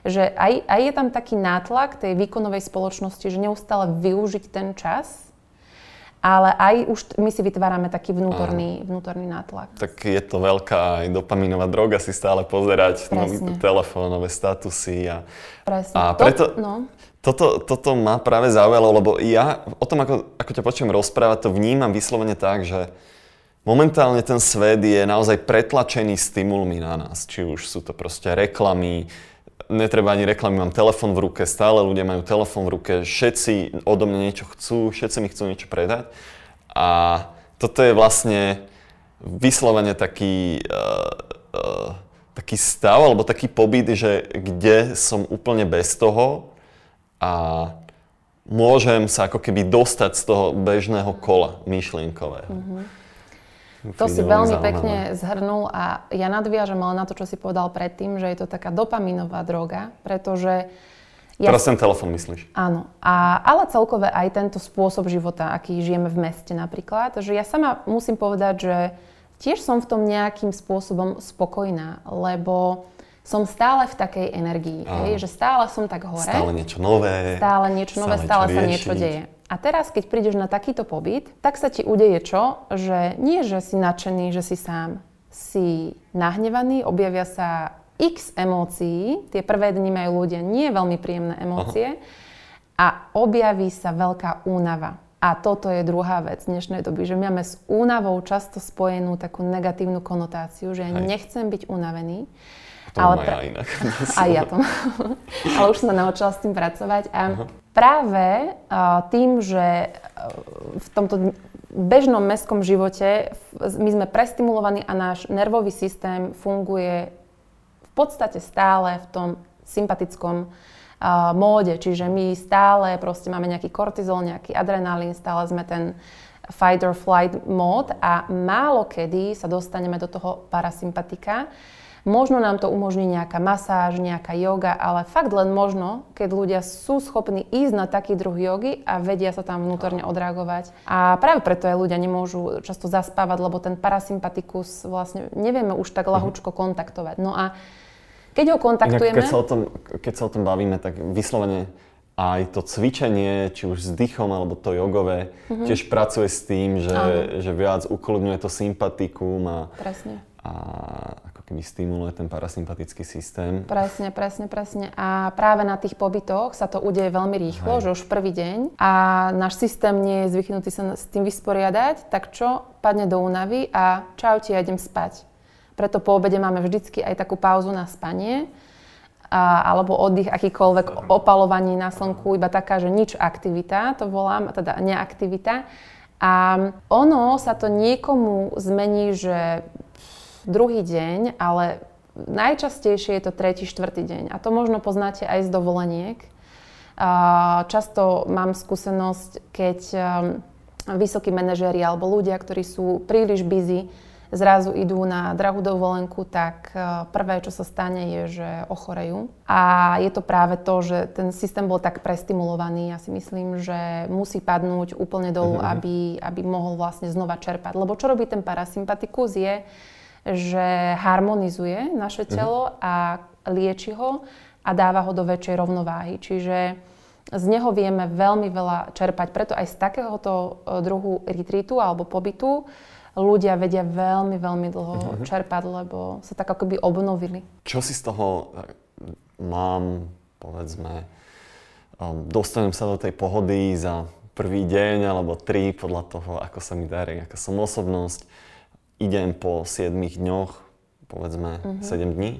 Že aj, aj je tam taký nátlak tej výkonovej spoločnosti, že neustále využiť ten čas, ale aj už my si vytvárame taký vnútorný, vnútorný nátlak. Tak je to veľká aj dopaminová droga si stále pozerať nový telefónové statusy. A, Presne. A preto, to, no. toto, toto ma práve zaujalo, lebo ja o tom, ako, ako ťa počujem rozprávať, to vnímam vyslovene tak, že momentálne ten svet je naozaj pretlačený stimulmi na nás. Či už sú to proste reklamy, netreba ani reklamy, mám telefon v ruke, stále ľudia majú telefon v ruke, všetci odo mňa niečo chcú, všetci mi chcú niečo predať. A toto je vlastne vyslovene taký, uh, uh, taký stav, alebo taký pobyt, že kde som úplne bez toho a môžem sa ako keby dostať z toho bežného kola myšlienkového. Mm-hmm. To si veľmi zaujímavé. pekne zhrnul a ja nadviažem ale na to, čo si povedal predtým, že je to taká dopaminová droga, pretože... Ja Teraz ten telefon myslíš. Áno. A, ale celkové aj tento spôsob života, aký žijeme v meste napríklad, že ja sama musím povedať, že tiež som v tom nejakým spôsobom spokojná, lebo som stále v takej energii, hej, že stále som tak hore. Stále niečo nové. Stále niečo nové, stále, stále sa niečo deje. A teraz, keď prídeš na takýto pobyt, tak sa ti udeje čo? Že nie, že si nadšený, že si sám. Si nahnevaný, objavia sa x emócií. Tie prvé dni majú ľudia nie veľmi príjemné emócie. Aha. A objaví sa veľká únava. A toto je druhá vec dnešnej doby, že máme s únavou často spojenú takú negatívnu konotáciu, že ja nechcem byť unavený. To ale pra... ja inak. Aj ja to. ale už som sa naučila s tým pracovať. A Aha práve tým, že v tomto bežnom mestskom živote my sme prestimulovaní a náš nervový systém funguje v podstate stále v tom sympatickom uh, móde. Čiže my stále proste máme nejaký kortizol, nejaký adrenalín, stále sme ten fight or flight mód a málo kedy sa dostaneme do toho parasympatika. Možno nám to umožní nejaká masáž, nejaká yoga, ale fakt len možno, keď ľudia sú schopní ísť na taký druh jogy a vedia sa tam vnútorne odreagovať. A práve preto aj ľudia nemôžu často zaspávať, lebo ten parasympatikus vlastne nevieme už tak ľahúčko kontaktovať. No a keď ho kontaktujeme... Inak, keď, sa o tom, keď sa o tom bavíme, tak vyslovene aj to cvičenie, či už s dýchom alebo to jogové, mm-hmm. tiež pracuje s tým, že, že viac ukludňuje to sympatikum a, Presne. a keby stimuluje ten parasympatický systém. Presne, presne, presne. A práve na tých pobytoch sa to udeje veľmi rýchlo, Hej. že už v prvý deň a náš systém nie je zvyknutý sa s tým vysporiadať, tak čo? Padne do únavy a čau ti, ja idem spať. Preto po obede máme vždycky aj takú pauzu na spanie, a, alebo oddych, akýkoľvek opalovaní na slnku, iba taká, že nič aktivita, to volám, teda neaktivita. A ono sa to niekomu zmení, že druhý deň, ale najčastejšie je to tretí, štvrtý deň. A to možno poznáte aj z dovoleniek. Často mám skúsenosť, keď um, vysokí manažéri alebo ľudia, ktorí sú príliš busy, zrazu idú na drahú dovolenku, tak uh, prvé, čo sa stane, je, že ochorejú. A je to práve to, že ten systém bol tak prestimulovaný. Ja si myslím, že musí padnúť úplne dolu, mm-hmm. aby, aby mohol vlastne znova čerpať. Lebo čo robí ten parasympatikus je, že harmonizuje naše mhm. telo a lieči ho a dáva ho do väčšej rovnováhy. Čiže z neho vieme veľmi veľa čerpať. Preto aj z takéhoto e, druhu retreatu alebo pobytu ľudia vedia veľmi, veľmi dlho uh-huh. čerpať, lebo sa tak akoby obnovili. Čo si z toho e, mám, povedzme, um, dostanem sa do tej pohody za prvý deň alebo tri podľa toho, ako sa mi darí, aká som osobnosť idem po 7 dňoch, povedzme uh-huh. Mhm. 7 dní.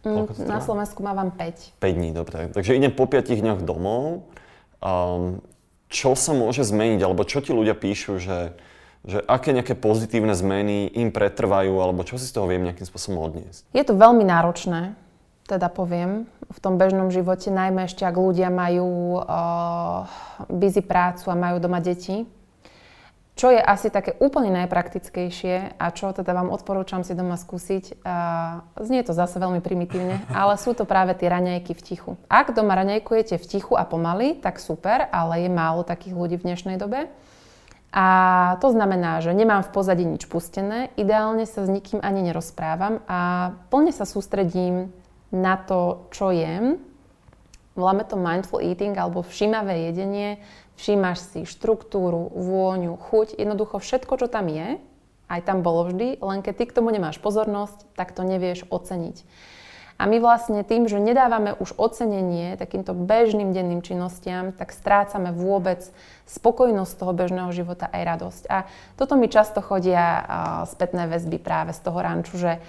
Mm, na Slovensku mávam 5. 5 dní, dobre. Takže idem po 5 dňoch domov. Um, čo sa môže zmeniť, alebo čo ti ľudia píšu, že, že aké nejaké pozitívne zmeny im pretrvajú, alebo čo si z toho viem nejakým spôsobom odniesť? Je to veľmi náročné, teda poviem, v tom bežnom živote, najmä ešte ak ľudia majú uh, busy prácu a majú doma deti čo je asi také úplne najpraktickejšie a čo teda vám odporúčam si doma skúsiť, uh, znie to zase veľmi primitívne, ale sú to práve tie raňajky v tichu. Ak doma raňajkujete v tichu a pomaly, tak super, ale je málo takých ľudí v dnešnej dobe. A to znamená, že nemám v pozadí nič pustené, ideálne sa s nikým ani nerozprávam a plne sa sústredím na to, čo jem. Voláme to mindful eating alebo všímavé jedenie Všímaš si štruktúru, vôňu, chuť, jednoducho všetko, čo tam je, aj tam bolo vždy, len keď ty k tomu nemáš pozornosť, tak to nevieš oceniť. A my vlastne tým, že nedávame už ocenenie takýmto bežným denným činnostiam, tak strácame vôbec spokojnosť toho bežného života aj radosť. A toto mi často chodia uh, spätné väzby práve z toho ranču, že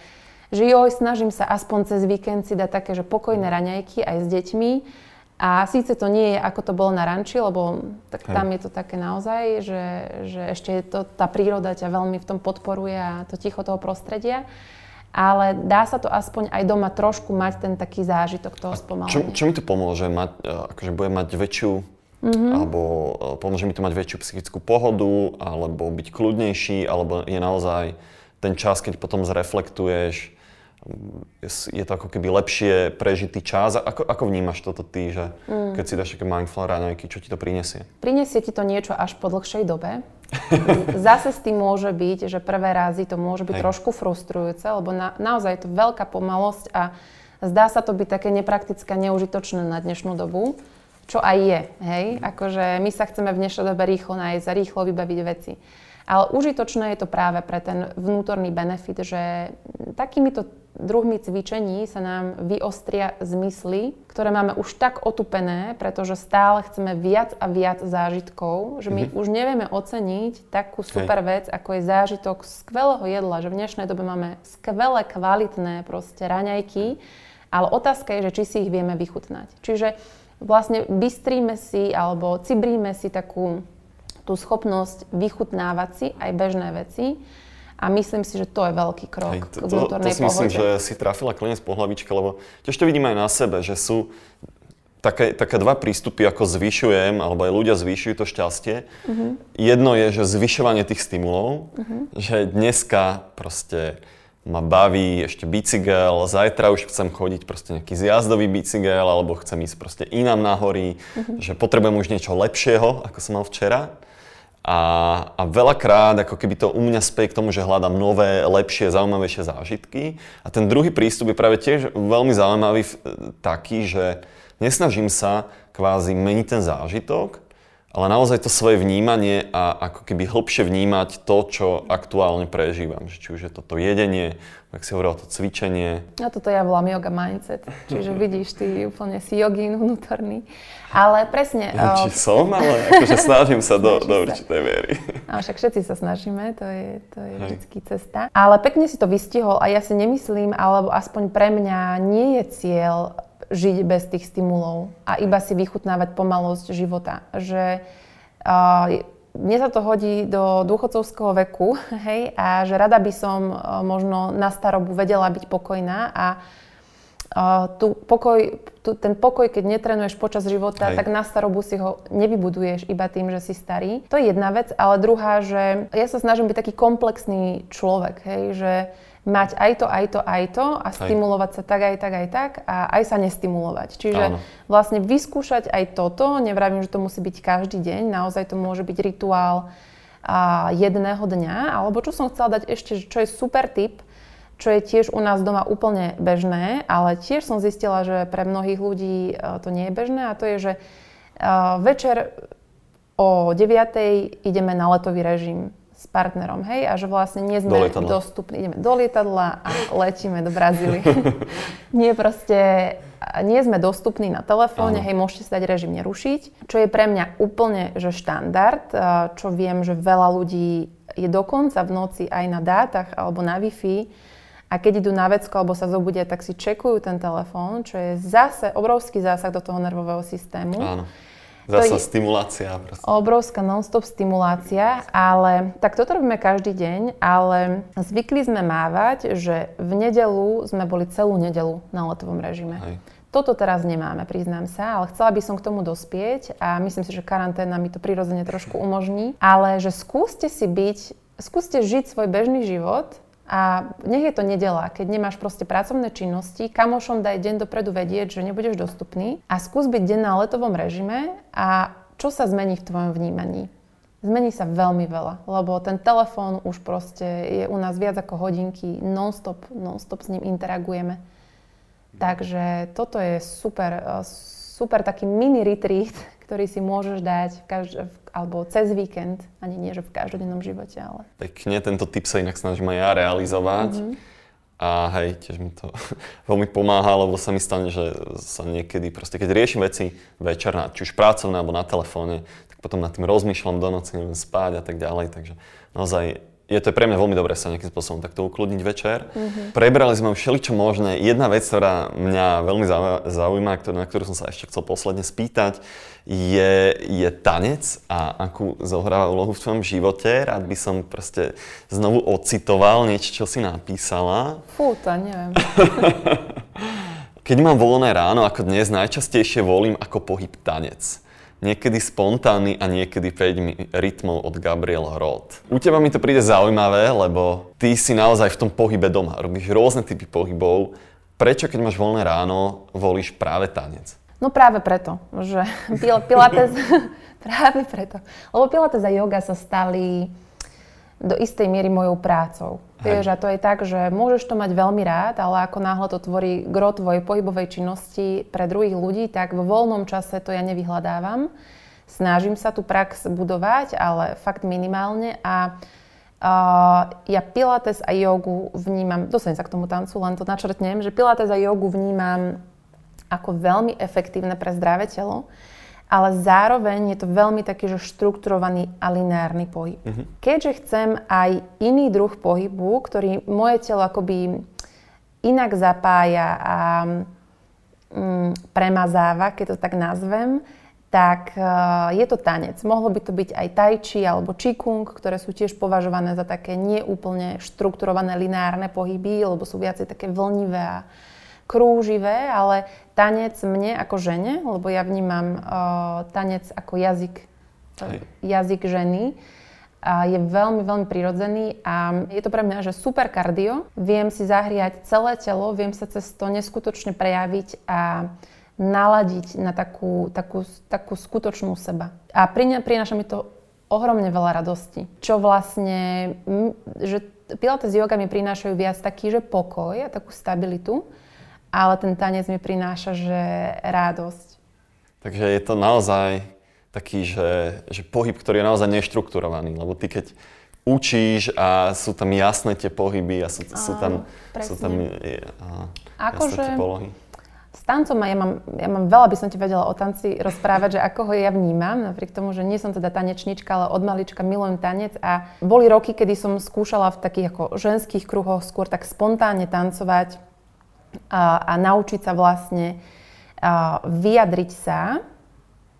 že joj, snažím sa aspoň cez víkend si dať také, že pokojné raňajky aj s deťmi. A síce to nie je, ako to bolo na ranči, lebo tak tam je to také naozaj, že, že ešte to, tá príroda ťa veľmi v tom podporuje a to ticho toho prostredia. Ale dá sa to aspoň aj doma trošku mať ten taký zážitok toho spomalenia. Čo, čo mi to pomôže? Mať, e, akože budem mať väčšiu Mm-hmm. Alebo e, pomôže mi to mať väčšiu psychickú pohodu, alebo byť kľudnejší, alebo je naozaj ten čas, keď potom zreflektuješ, je to ako keby lepšie prežitý čas. Ako, ako vnímaš toto ty, že mm. keď si dáš také mindful raňajky, čo ti to prinesie? Prinesie ti to niečo až po dlhšej dobe. Zase s tým môže byť, že prvé razy to môže byť Hej. trošku frustrujúce, lebo na, naozaj je to veľká pomalosť a zdá sa to byť také nepraktické neužitočné na dnešnú dobu, čo aj je. Hej? Akože my sa chceme v dnešnej dobe rýchlo nájsť a rýchlo vybaviť veci. Ale užitočné je to práve pre ten vnútorný benefit, že takýmito druhmi cvičení sa nám vyostria zmysly, ktoré máme už tak otupené, pretože stále chceme viac a viac zážitkov, že my mm-hmm. už nevieme oceniť takú super vec, ako je zážitok skvelého jedla, že v dnešnej dobe máme skvelé, kvalitné proste raňajky, ale otázka je, že či si ich vieme vychutnať. Čiže vlastne bystríme si alebo cibríme si takú tú schopnosť vychutnávať si aj bežné veci. A myslím si, že to je veľký krok Hej, to, k vnútornej to, to si myslím, že si trafila klinec po hlavičke, lebo tiež to vidím aj na sebe, že sú také, také dva prístupy, ako zvyšujem, alebo aj ľudia zvyšujú to šťastie. Uh-huh. Jedno je, že zvyšovanie tých stimulov, uh-huh. že dneska proste ma baví ešte bicykel, zajtra už chcem chodiť proste nejaký zjazdový bicykel, alebo chcem ísť proste inám na hory, uh-huh. že potrebujem už niečo lepšieho, ako som mal včera. A, a veľakrát ako keby to u mňa spej k tomu, že hľadám nové, lepšie, zaujímavejšie zážitky. A ten druhý prístup je práve tiež veľmi zaujímavý taký, že nesnažím sa kvázi meniť ten zážitok, ale naozaj to svoje vnímanie a ako keby hlbšie vnímať to, čo aktuálne prežívam. Či už je to to jedenie, ak si hovoril, to cvičenie. A toto ja volám yoga mindset. Čiže vidíš, ty úplne si jogín vnútorný. Ale presne... Ja, či som, ale akože snažím sa do, do určitej miery. A však všetci sa snažíme, to je, to je vždycky cesta. Ale pekne si to vystihol a ja si nemyslím, alebo aspoň pre mňa nie je cieľ žiť bez tých stimulov a iba si vychutnávať pomalosť života. Že uh, mne sa to hodí do dôchodcovského veku, hej, a že rada by som uh, možno na starobu vedela byť pokojná a uh, tu pokoj, tu, ten pokoj, keď netrenuješ počas života, hej. tak na starobu si ho nevybuduješ iba tým, že si starý. To je jedna vec, ale druhá, že ja sa snažím byť taký komplexný človek, hej, že mať aj to, aj to, aj to a stimulovať sa tak, aj tak, aj tak a aj sa nestimulovať. Čiže Áno. vlastne vyskúšať aj toto, nevravím, že to musí byť každý deň, naozaj to môže byť rituál a jedného dňa, alebo čo som chcela dať ešte, čo je super tip, čo je tiež u nás doma úplne bežné, ale tiež som zistila, že pre mnohých ľudí e, to nie je bežné a to je, že e, večer o 9. ideme na letový režim partnerom, hej, a že vlastne nie sme do dostupní. Ideme do lietadla a letíme do Brazílie. nie proste, nie sme dostupní na telefóne, hej, môžete si dať režim nerušiť, čo je pre mňa úplne, že štandard, čo viem, že veľa ľudí je dokonca v noci aj na dátach alebo na Wi-Fi a keď idú na vecko alebo sa zobudia, tak si čekujú ten telefón, čo je zase obrovský zásah do toho nervového systému. Áno. Zasa to stimulácia. Proste. Obrovská non-stop stimulácia, ale tak toto robíme každý deň, ale zvykli sme mávať, že v nedelu sme boli celú nedelu na letovom režime. Hej. Toto teraz nemáme, priznám sa, ale chcela by som k tomu dospieť a myslím si, že karanténa mi to prirodzene trošku umožní. Ale že skúste si byť, skúste žiť svoj bežný život a nech je to nedela, keď nemáš proste pracovné činnosti, kamošom daj deň dopredu vedieť, že nebudeš dostupný a skús byť deň na letovom režime a čo sa zmení v tvojom vnímaní? Zmení sa veľmi veľa, lebo ten telefón už proste je u nás viac ako hodinky, non-stop, non-stop s ním interagujeme. Takže toto je super, super taký mini retreat, ktorý si môžeš dať v každ- alebo cez víkend, ani nie, že v každodennom živote, ale... Pekne, tento typ sa inak snažím aj ja realizovať. Mm-hmm. A hej, tiež mi to veľmi pomáha, lebo sa mi stane, že sa niekedy proste, keď riešim veci večer, či už pracovné alebo na telefóne, tak potom nad tým rozmýšľam do noci, neviem spať a tak ďalej. Takže naozaj je to pre mňa veľmi dobré sa nejakým spôsobom takto ukludniť večer. Mm-hmm. Prebrali sme všeličo možné. Jedna vec, ktorá mňa veľmi zaujíma, na ktorú som sa ešte chcel posledne spýtať, je, je tanec a akú zohráva úlohu v tvojom živote. Rád by som proste znovu ocitoval niečo, čo si napísala. Fú, to neviem. Keď mám voľné ráno, ako dnes, najčastejšie volím ako pohyb tanec niekedy spontánny a niekedy 5 rytmov od Gabriel Roth. U teba mi to príde zaujímavé, lebo ty si naozaj v tom pohybe doma, robíš rôzne typy pohybov. Prečo, keď máš voľné ráno, volíš práve tanec? No práve preto, že Pilates, práve preto. Lebo Pilates a yoga sa stali do istej miery mojou prácou. Hej. Vieš, a to je tak, že môžeš to mať veľmi rád, ale ako náhle to tvorí gro tvojej pohybovej činnosti pre druhých ľudí, tak vo voľnom čase to ja nevyhľadávam. Snažím sa tú prax budovať, ale fakt minimálne a Uh, ja pilates a jogu vnímam, dostanem sa k tomu tancu, len to načrtnem, že pilates a jogu vnímam ako veľmi efektívne pre zdravé telo ale zároveň je to veľmi taký, že štrukturovaný a lineárny pohyb. Uh-huh. Keďže chcem aj iný druh pohybu, ktorý moje telo akoby inak zapája a mm, premazáva, keď to tak nazvem, tak uh, je to tanec. Mohlo by to byť aj tai chi alebo qigong, ktoré sú tiež považované za také neúplne štrukturované lineárne pohyby, lebo sú viacej také vlnivé a krúživé, ale tanec mne ako žene, lebo ja vnímam uh, tanec ako jazyk, Hej. jazyk ženy, a je veľmi, veľmi prirodzený a je to pre mňa, že super kardio. Viem si zahriať celé telo, viem sa cez to neskutočne prejaviť a naladiť na takú, takú, takú skutočnú seba. A prináša mi to ohromne veľa radosti. Čo vlastne, že Pilates yoga mi prinášajú viac taký, že pokoj a takú stabilitu ale ten tanec mi prináša, že radosť. Takže je to naozaj taký, že, že pohyb, ktorý je naozaj neštrukturovaný, lebo ty keď učíš a sú tam jasné tie pohyby a sú, sú tam, sú tam a, jasné že, tie polohy. S tancom ja mám, ja mám veľa by som ti vedela o tanci rozprávať, že ako ho ja vnímam, napriek tomu, že nie som teda tanečnička, ale od malička milujem tanec a boli roky, kedy som skúšala v takých ako ženských kruhoch skôr tak spontánne tancovať, a, naučiť sa vlastne vyjadriť sa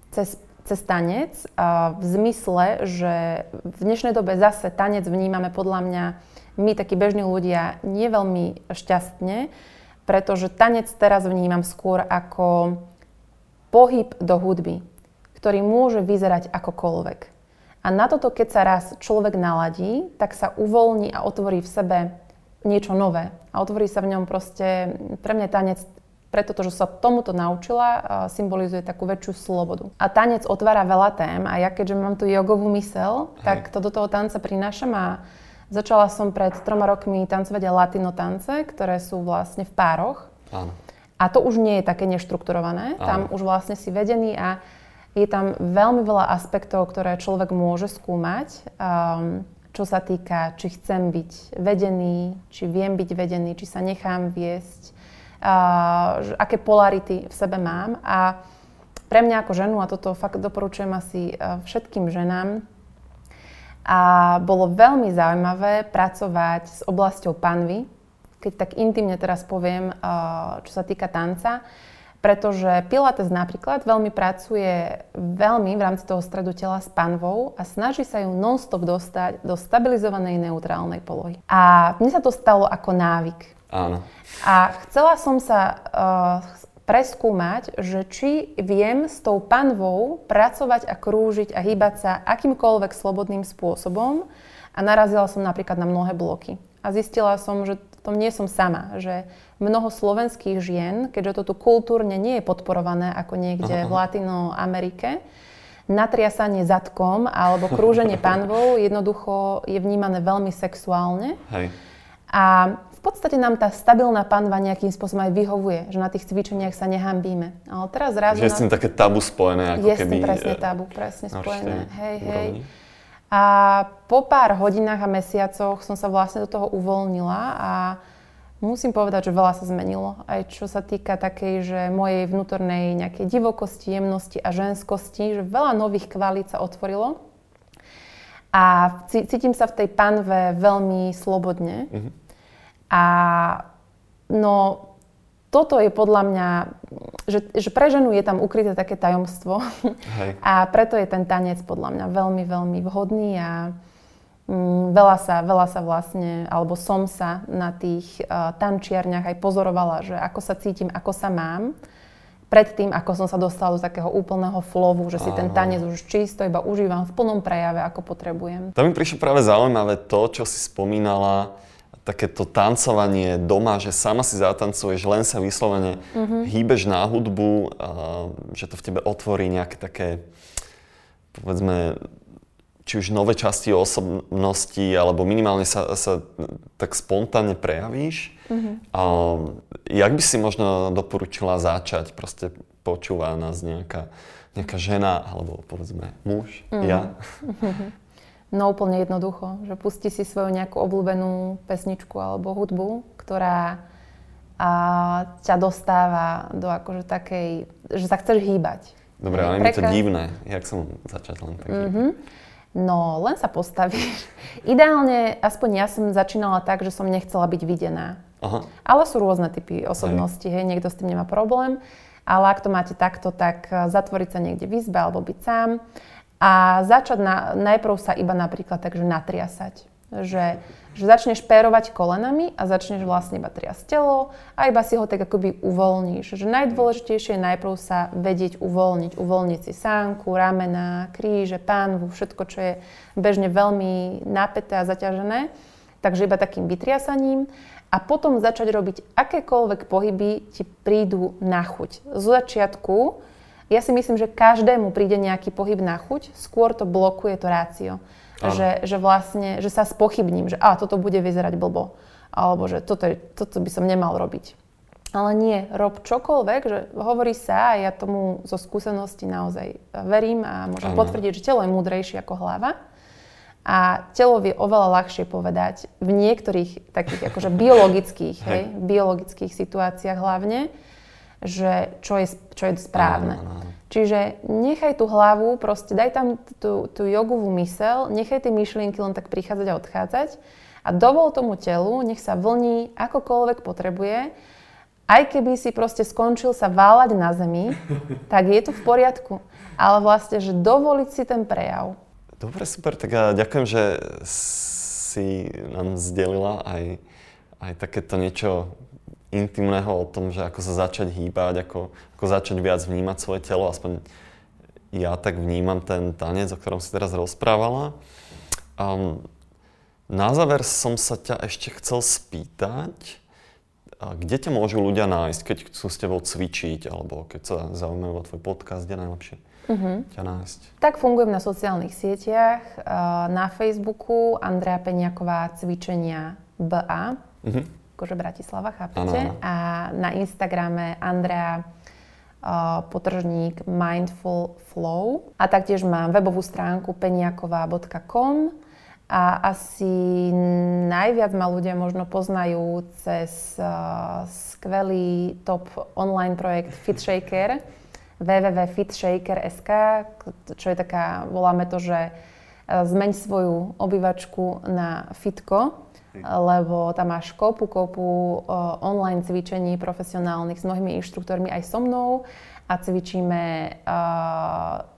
cez, cez tanec v zmysle, že v dnešnej dobe zase tanec vnímame podľa mňa my, takí bežní ľudia, nie veľmi šťastne, pretože tanec teraz vnímam skôr ako pohyb do hudby, ktorý môže vyzerať akokoľvek. A na toto, keď sa raz človek naladí, tak sa uvoľní a otvorí v sebe niečo nové. A otvorí sa v ňom proste, pre mňa tanec preto, že sa tomuto naučila, symbolizuje takú väčšiu slobodu. A tanec otvára veľa tém a ja keďže mám tú jogovú mysel, Hej. tak to do toho tanca prinášam a začala som pred troma rokmi tancovať aj latino tance, ktoré sú vlastne v pároch. Áno. A to už nie je také neštrukturované, Áno. tam už vlastne si vedený a je tam veľmi veľa aspektov, ktoré človek môže skúmať. Um, čo sa týka, či chcem byť vedený, či viem byť vedený, či sa nechám viesť, uh, aké polarity v sebe mám. A pre mňa ako ženu, a toto fakt doporučujem asi uh, všetkým ženám, a bolo veľmi zaujímavé pracovať s oblasťou panvy, keď tak intimne teraz poviem, uh, čo sa týka tanca, pretože Pilates napríklad veľmi pracuje veľmi v rámci toho stredu tela s panvou a snaží sa ju non-stop dostať do stabilizovanej neutrálnej polohy. A mne sa to stalo ako návyk. Áno. A chcela som sa uh, preskúmať, že či viem s tou panvou pracovať a krúžiť a hýbať sa akýmkoľvek slobodným spôsobom. A narazila som napríklad na mnohé bloky. A zistila som, že tom nie som sama, že mnoho slovenských žien, keďže to tu kultúrne nie je podporované ako niekde Aha. v Latinoamerike, natriasanie zadkom alebo krúženie panvou jednoducho je vnímané veľmi sexuálne. Hej. A v podstate nám tá stabilná panva nejakým spôsobom aj vyhovuje, že na tých cvičeniach sa nehambíme. Ale teraz zrazu... Že je s tým také tabu spojené, ako je keby... Je s tým presne e, tabu, presne spojené. Hej, hej. A po pár hodinách a mesiacoch som sa vlastne do toho uvoľnila a Musím povedať, že veľa sa zmenilo, aj čo sa týka takej, že mojej vnútornej nejakej divokosti, jemnosti a ženskosti, že veľa nových kvalít sa otvorilo. A cítim sa v tej panve veľmi slobodne. Mm-hmm. A no, toto je podľa mňa, že, že pre ženu je tam ukryté také tajomstvo. Hej. A preto je ten tanec podľa mňa veľmi, veľmi vhodný a mm, veľa, sa, veľa sa vlastne, alebo som sa na tých uh, tančiarniach aj pozorovala, že ako sa cítim, ako sa mám predtým, ako som sa dostala do takého úplného flovu, že si Aha. ten tanec už čisto iba užívam v plnom prejave, ako potrebujem. To mi prišlo práve zaujímavé to, čo si spomínala, takéto tancovanie doma, že sama si zatancuješ, len sa vyslovene mm-hmm. hýbeš na hudbu, a, že to v tebe otvorí nejaké také, povedzme, či už nové časti osobnosti, alebo minimálne sa, sa tak spontánne prejavíš. Mm-hmm. A jak by si možno doporučila začať? Proste počúva nás nejaká, nejaká žena, alebo povedzme muž, mm-hmm. ja. No úplne jednoducho, že pusti si svoju nejakú obľúbenú pesničku alebo hudbu, ktorá a ťa dostáva do akože takej, že sa chceš hýbať. Dobre, ale je to divné. Jak som začať len tak mm-hmm. No, len sa postavíš. Ideálne, aspoň ja som začínala tak, že som nechcela byť videná. Aha. Ale sú rôzne typy osobnosti, hej. hej, niekto s tým nemá problém. Ale ak to máte takto, tak eh, zatvoriť sa niekde v izbe alebo byť sám a začať na, najprv sa iba napríklad takže natriasať že, že začneš pérovať kolenami a začneš vlastne iba triasť telo a iba si ho tak akoby uvoľníš. Že najdôležitejšie je najprv sa vedieť uvoľniť. Uvoľniť si sánku, ramena, kríže, pánvu, všetko, čo je bežne veľmi napäté a zaťažené. Takže iba takým vytriasaním a potom začať robiť akékoľvek pohyby ti prídu na chuť. Z začiatku ja si myslím, že každému príde nejaký pohyb na chuť, skôr to blokuje to rácio že, že vlastne, že sa spochybním, že a toto bude vyzerať blbo, alebo že toto, je, toto by som nemal robiť. Ale nie, rob čokoľvek, že hovorí sa, a ja tomu zo skúsenosti naozaj verím a môžem ano. potvrdiť, že telo je múdrejšie ako hlava. A telo vie oveľa ľahšie povedať v niektorých takých akože biologických, hej, biologických situáciách hlavne, že čo je, čo je správne. Ano, ano. Čiže nechaj tú hlavu, proste daj tam tú, tú jogovú mysel, nechaj tie myšlienky len tak prichádzať a odchádzať a dovol tomu telu, nech sa vlní akokoľvek potrebuje. Aj keby si proste skončil sa váľať na zemi, tak je to v poriadku. Ale vlastne, že dovoliť si ten prejav. Dobre, super, tak ja ďakujem, že si nám zdelila aj, aj takéto niečo intimného o tom, že ako sa začať hýbať, ako, ako začať viac vnímať svoje telo, aspoň ja tak vnímam ten tanec, o ktorom si teraz rozprávala. Um, na záver som sa ťa ešte chcel spýtať, kde ťa môžu ľudia nájsť, keď chcú s tebou cvičiť, alebo keď sa zaujímajú o tvoj podcast, kde najlepšie uh-huh. ťa nájsť? Tak fungujem na sociálnych sieťach, na Facebooku Andrea Peňaková cvičenia BA. Uh-huh akože Bratislava, chápete? Ano. A na Instagrame Andrea uh, potržník Mindful Flow. A taktiež mám webovú stránku peniaková.com a asi najviac ma ľudia možno poznajú cez uh, skvelý top online projekt FitShaker www.fitshaker.sk, čo je taká, voláme to, že uh, zmeň svoju obývačku na fitko lebo tam máš kopu, kopu online cvičení profesionálnych s mnohými inštruktormi aj so mnou a cvičíme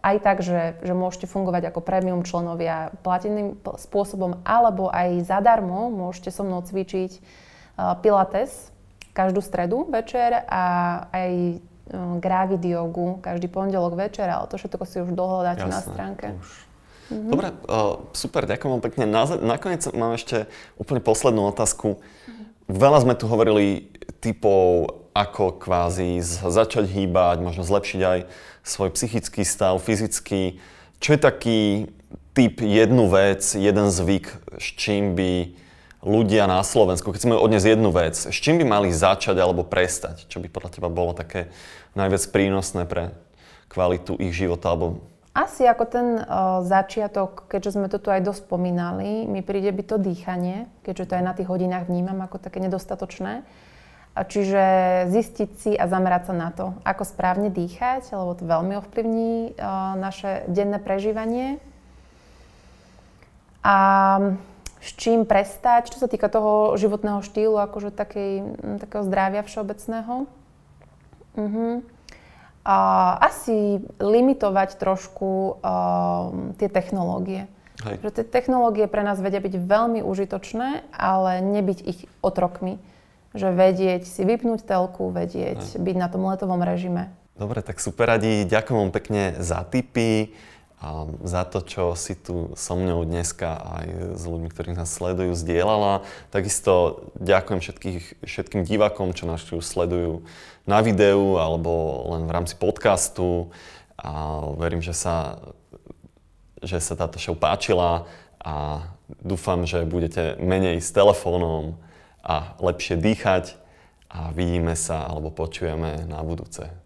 aj tak, že, že môžete fungovať ako premium členovia plateným spôsobom alebo aj zadarmo môžete so mnou cvičiť pilates každú stredu večer a aj gravid jogu každý pondelok večer, ale to všetko si už dohľadáte Jasné, na stránke. Už Mm-hmm. Dobre, uh, super, ďakujem vám pekne. Na, nakoniec mám ešte úplne poslednú otázku. Mm-hmm. Veľa sme tu hovorili typov, ako kvázi začať hýbať, možno zlepšiť aj svoj psychický stav, fyzický. Čo je taký typ, jednu vec, jeden zvyk, s čím by ľudia na Slovensku, keď si majú odnes jednu vec, s čím by mali začať alebo prestať? Čo by podľa teba bolo také najviac prínosné pre kvalitu ich života alebo asi ako ten o, začiatok, keďže sme to tu aj dosť spomínali, mi príde byť to dýchanie, keďže to aj na tých hodinách vnímam ako také nedostatočné. Čiže zistiť si a zamerať sa na to, ako správne dýchať, lebo to veľmi ovplyvní o, naše denné prežívanie. A s čím prestať, čo sa týka toho životného štýlu, akože takej, takého zdravia všeobecného. Uh-huh. A asi limitovať trošku uh, tie technológie. Hej. Že tie technológie pre nás vedia byť veľmi užitočné, ale nebyť ich otrokmi. Že vedieť si vypnúť telku, vedieť Hej. byť na tom letovom režime. Dobre, tak super radi. Ďakujem vám pekne za tipy za to, čo si tu so mnou dneska aj s ľuďmi, ktorí nás sledujú, zdieľala. Takisto ďakujem všetkých, všetkým divákom, čo nás tu sledujú na videu alebo len v rámci podcastu. A verím, že sa, že sa táto show páčila a dúfam, že budete menej s telefónom a lepšie dýchať a vidíme sa alebo počujeme na budúce.